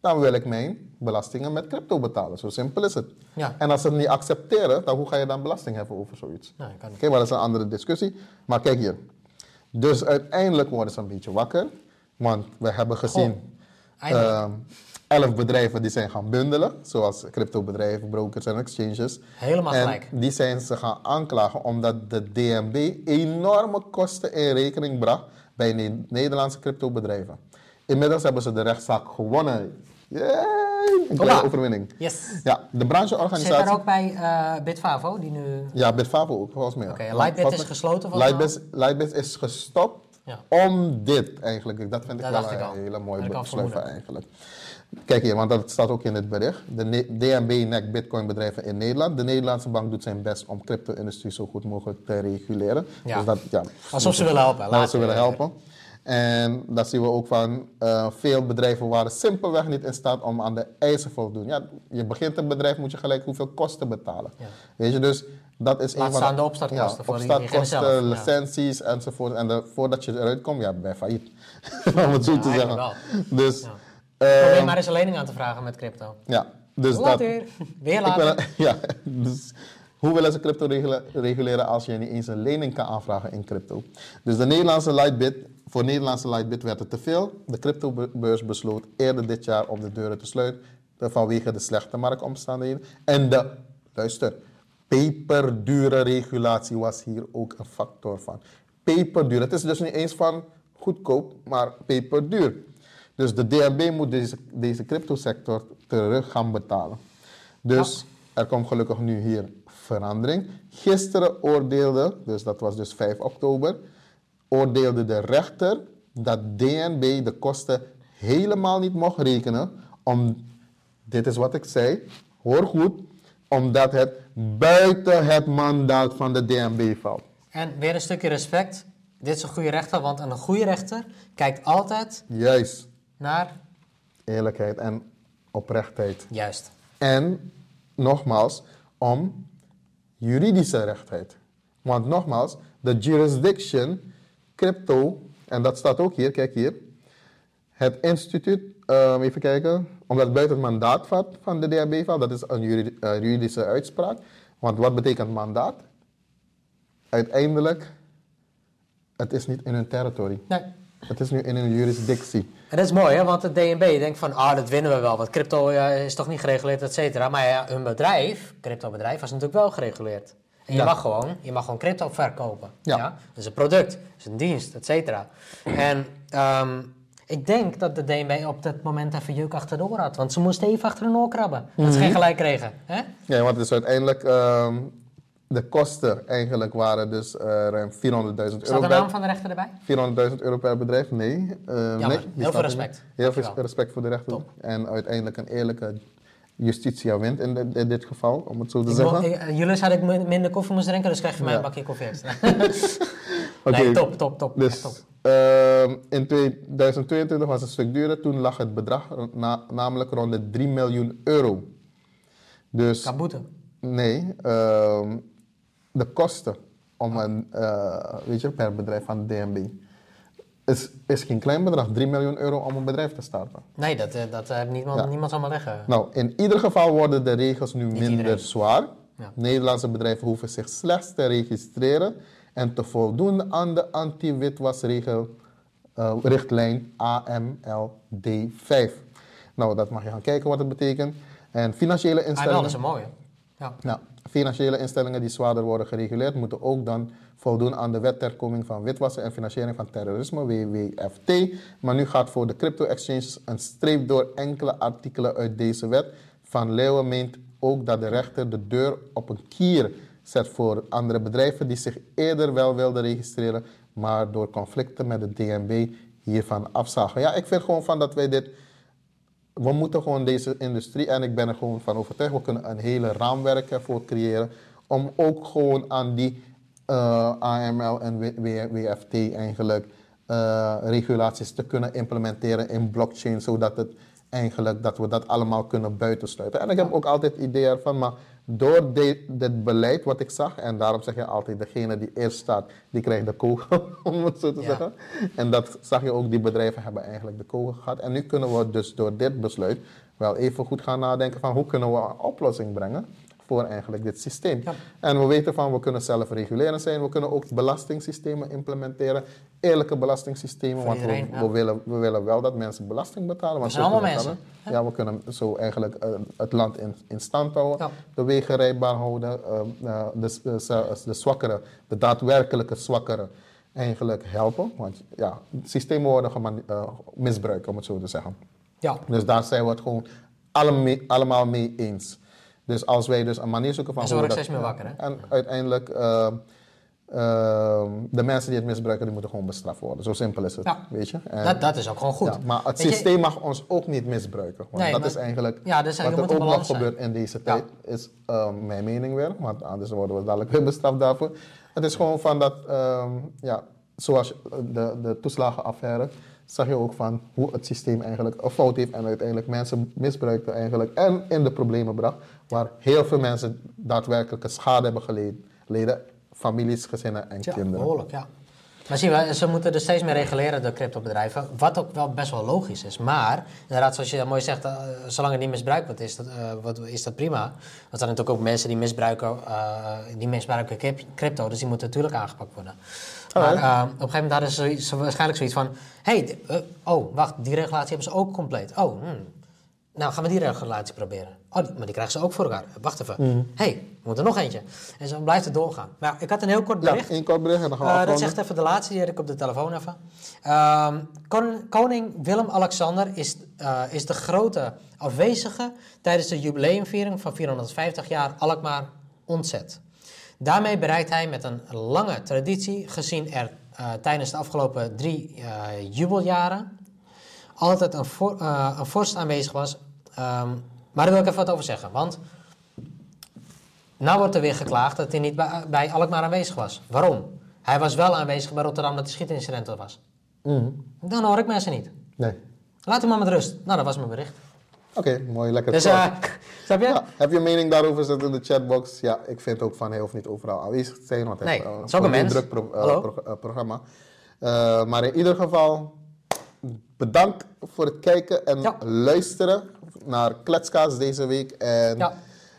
Dan wil ik mijn belastingen met crypto betalen. Zo simpel is het. Ja. En als ze het niet accepteren, dan hoe ga je dan belasting heffen over zoiets? Kan Oké, maar dat is een andere discussie. Maar kijk hier. Dus uiteindelijk worden ze een beetje wakker. Want we hebben gezien ehm, elf bedrijven die zijn gaan bundelen. Zoals cryptobedrijven, brokers en exchanges. Helemaal en gelijk. die zijn ze gaan aanklagen omdat de DNB enorme kosten in rekening bracht bij ne- Nederlandse cryptobedrijven. Inmiddels hebben ze de rechtszaak gewonnen. Yay! Een kleine overwinning. Yes. Ja, de Zit daar brancheorganisatie... ook bij eh Bitfavo, die nu... Ja, Bitfavo ook, volgens mij. Oké, Lightbit is gesloten volgens? Lightbit, Lightbit is gestopt Ja. om dit eigenlijk. Dat vind ik Dat wel ik een hele mooie Had ik al besluit vermoeden. eigenlijk. Kijk hier, want dat staat ook in het bericht. De DNB nekt bitcoinbedrijven in Nederland. De Nederlandse bank doet zijn best om crypto-industrie zo goed mogelijk te reguleren. Ja. Dus dat, ja, Alsof ze willen helpen. Alsof Laat- ze willen helpen. En dat zien we ook van eh, veel bedrijven waren simpelweg niet in staat om aan de eisen te voldoen. Ja, je begint een bedrijf, moet je gelijk hoeveel kosten betalen. Ja. Weet je, dus dat is Laat een van staan de opstartkosten voor die- opstartkosten, ja. licenties enzovoort. En de- voordat je eruit komt, ja, ben je failliet. Om het zo Ja, te zeggen. Dus, Ja. eh, Probeer maar eens een lening aan te vragen met crypto. ja, dus dat. Later. Weer Ik later. wil- ja, dus hoe willen ze crypto reguleren als je niet eens een lening kan aanvragen in crypto? Dus de Nederlandse Lightbit, voor Nederlandse Lightbit werd het te veel. De cryptobeurs besloot eerder dit jaar om de deuren te sluiten vanwege de slechte marktomstandigheden. En de, luister, peperdure regulatie was hier ook een factor van. Peperduur, het is dus niet eens van goedkoop, maar peperduur. Dus de DNB moet deze, deze cryptosector terug gaan betalen. Dus er komt gelukkig nu hier verandering. Gisteren oordeelde, dus dat was dus 5 oktober, oordeelde de rechter dat DNB de kosten helemaal niet mocht rekenen. Om, dit is wat ik zei, hoor goed, omdat het buiten het mandaat van de DNB valt. En weer een stukje respect. Dit is een goede rechter, want een goede rechter kijkt altijd Juist, naar... eerlijkheid en oprechtheid. Juist. En nogmaals, om juridische rechtheid. Want nogmaals, de jurisdiction, crypto, en dat staat ook hier, kijk hier. Het instituut, ehm, even kijken, omdat het buiten het mandaat valt van de DHB valt, dat is een eh, juridische uitspraak. Want wat betekent mandaat? Uiteindelijk, het is niet in hun territory. Nee. Het is nu in hun jurisdictie. En dat is mooi, hè? want de DNB denkt van, ah, dat winnen we wel, want crypto ja, is toch niet gereguleerd, et cetera. Maar ja, hun bedrijf, cryptobedrijf, was natuurlijk wel gereguleerd. En je, Ja. mag gewoon, je mag gewoon crypto verkopen. Ja. Dat is een product, dat is een dienst, et cetera. En ehm, ik denk dat de DNB op dat moment even juk achter de oor had. Want ze moesten even achter hun oor krabben. Dat Mhm. ze geen gelijk kregen. Hè? Ja, want het is uiteindelijk, ehm, de kosten eigenlijk waren dus eh, ruim 400.000 Staat euro de naam van de rechter erbij? 400.000 euro per bedrijf. Nee. nee die heel staat veel respect. Heel veel respect voor de rechter. Top. En uiteindelijk een eerlijke justitia wint in, dit- in dit geval, om het zo te Ik zeggen. eh, jullie zouden ik min- minder koffie moesten drinken, dus krijg je van mij Ja. een bakje koffie extra. Oké, Nee, top, top, top. Dus ehm, in 2022 was het een stuk duurder. Toen lag het bedrag na- namelijk rond de 3 miljoen euro. Dus Kaboete. nee, ehm, de kosten om een, eh, weet je, per bedrijf van DNB is, is geen klein bedrag. 3 miljoen euro om een bedrijf te starten. Nee, dat, eh, dat heeft niemand, Ja. niemand zal maar leggen. Nou, in ieder geval worden de regels nu minder iedereen. zwaar. Ja. Nederlandse bedrijven hoeven zich slechts te registreren en te voldoen aan de anti-witwasregel eh, richtlijn AMLD5. Nou, dat mag je gaan kijken wat het betekent. En financiële Ah, wel, instellingen. dat is een mooie. Ja. Nou, financiële instellingen die zwaarder worden gereguleerd, moeten ook dan voldoen aan de wet ter koming van witwassen en financiering van terrorisme, WWFT. Maar nu gaat voor de crypto-exchanges een streep door enkele artikelen uit deze wet. Van Leeuwen meent ook dat de rechter de deur op een kier zet voor andere bedrijven die zich eerder wel wilden registreren, maar door conflicten met de DNB hiervan afzagen. Ja, ik vind gewoon van dat wij dit we moeten gewoon deze industrie, en ik ben er gewoon van overtuigd, we kunnen een hele raamwerk ervoor creëren om ook gewoon aan die eh, AML en WFT eigenlijk eh, regulaties te kunnen implementeren in blockchain, zodat het eigenlijk dat we dat allemaal kunnen buitensluiten. En ik heb ook altijd het idee ervan, maar door de- dit beleid wat ik zag, en daarom zeg je altijd, degene die eerst staat, die krijgt de kogel, om het zo te Ja. zeggen. En dat zag je ook, die bedrijven hebben eigenlijk de kogel gehad. En nu kunnen we dus door dit besluit wel even goed gaan nadenken van hoe kunnen we een oplossing brengen voor eigenlijk dit systeem. Ja. En we weten van, we kunnen zelf regulerend zijn, we kunnen ook belastingssystemen implementeren, eerlijke belastingssystemen, want we, ja. we, willen, we willen wel dat mensen belasting betalen. Want zijn zo allemaal kunnen we mensen, Ja, we kunnen zo eigenlijk eh, het land in, in stand houden, Ja. de wegen rijdbaar houden, eh, de, de, de zwakkeren, de daadwerkelijke zwakkeren eigenlijk helpen. Want ja, systemen worden gemani- eh, misbruikt, om het zo te zeggen. Ja. Dus daar zijn we het gewoon alle mee- allemaal mee eens. Dus als wij dus een manier zoeken van... En we worden dat- steeds meer wakker, hè? En uiteindelijk, eh, de mensen die het misbruiken, die moeten gewoon bestraft worden. Zo simpel is het, Ja. weet je. En- Dat, dat is ook gewoon goed. ja, maar het Weet je- systeem mag ons ook niet misbruiken. Want Nee, dat maar- is eigenlijk Ja, dus wat er ook nog zijn. gebeurt in deze tijd, is eh, mijn mening weer. Want anders worden we dadelijk weer bestraft daarvoor. Het is gewoon van dat, ehm, ja, zoals de, de toeslagenaffaire, zag je ook van hoe het systeem eigenlijk een fout heeft en uiteindelijk mensen misbruikte eigenlijk en in de problemen bracht, waar heel veel mensen daadwerkelijke schade hebben geleden, leden, families, gezinnen en Ja, kinderen. behoorlijk, ja. Maar zie je, ze moeten er steeds meer reguleren, de cryptobedrijven. Wat ook wel best wel logisch is. Maar, inderdaad, zoals je mooi zegt, eh, zolang het niet misbruikt wordt, is dat, eh, wat, is dat prima. Want er zijn natuurlijk ook mensen die misbruiken, eh, die misbruiken cryp- crypto, dus die moeten natuurlijk aangepakt worden. Maar Oh, eh, op een gegeven moment hadden ze, waarschijnlijk zoiets van... Hé, hey, oh, wacht, die regulatie hebben ze ook compleet. Oh, hmm. Nou, gaan we die regulatie proberen. Oh, die- maar die krijgen ze ook voor elkaar. Wacht even. Hé, hey, we moeten nog eentje. En zo blijft het doorgaan. Maar ja, ik had een heel kort Ja, bericht. één kort bericht en dan gaan we Eh, dat zegt even de laatste, die had ik op de telefoon even. Ehm, kon- koning Willem-Alexander is, eh, is de grote afwezige tijdens de jubileumviering van 450 jaar Alkmaar ontzet. Daarmee bereikt hij met een lange traditie, gezien er eh, tijdens de afgelopen drie jubeljaren altijd een, een vorst aanwezig was. Ehm, maar daar wil ik even wat over zeggen, want nou wordt er weer geklaagd dat hij niet bij, bij Alkmaar aanwezig was. Waarom? Hij was wel aanwezig bij Rotterdam dat de schietincident er was. Mhm. Dan hoor ik mensen niet. Nee. Laat hem maar met rust. Nou, dat was mijn bericht. Oké, mooi, lekker Dus, eh, snap je? Ja, heb je een mening daarover? Zet in de chatbox. Ja, ik vind ook van hij hoeft niet overal aanwezig te zijn. Want hij Nee, heeft, eh, is ook een heel druk pro- eh, programma. Maar in ieder geval, bedankt voor het kijken en Ja. luisteren naar Kletskaas deze week. En Ja.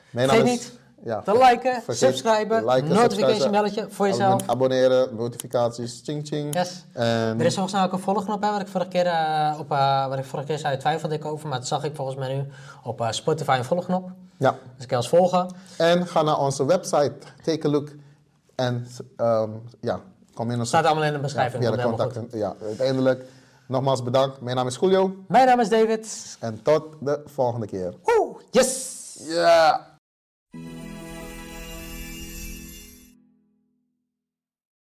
mijn naam Vergeet is... niet, Ja, te liken, subscriben, liken, notification belletje voor jezelf. Abonneren, notificaties, ching ching. Yes. En Er is volgens mij ook een volgknop, hè, wat ik vorige keer, eh, op, eh, wat ik vorige keer zei, twijfelde ik over, maar dat zag ik volgens mij nu op eh, Spotify een volgknop. ja, Dus ik kan ons volgen. en ga naar onze website, take a look. En ehm, ja, kom in ons Staat allemaal in de beschrijving. via de contacten. Ja, uiteindelijk Nogmaals bedankt. Mijn naam is Julio. Mijn naam is David. En tot de volgende keer. Yes! Ja!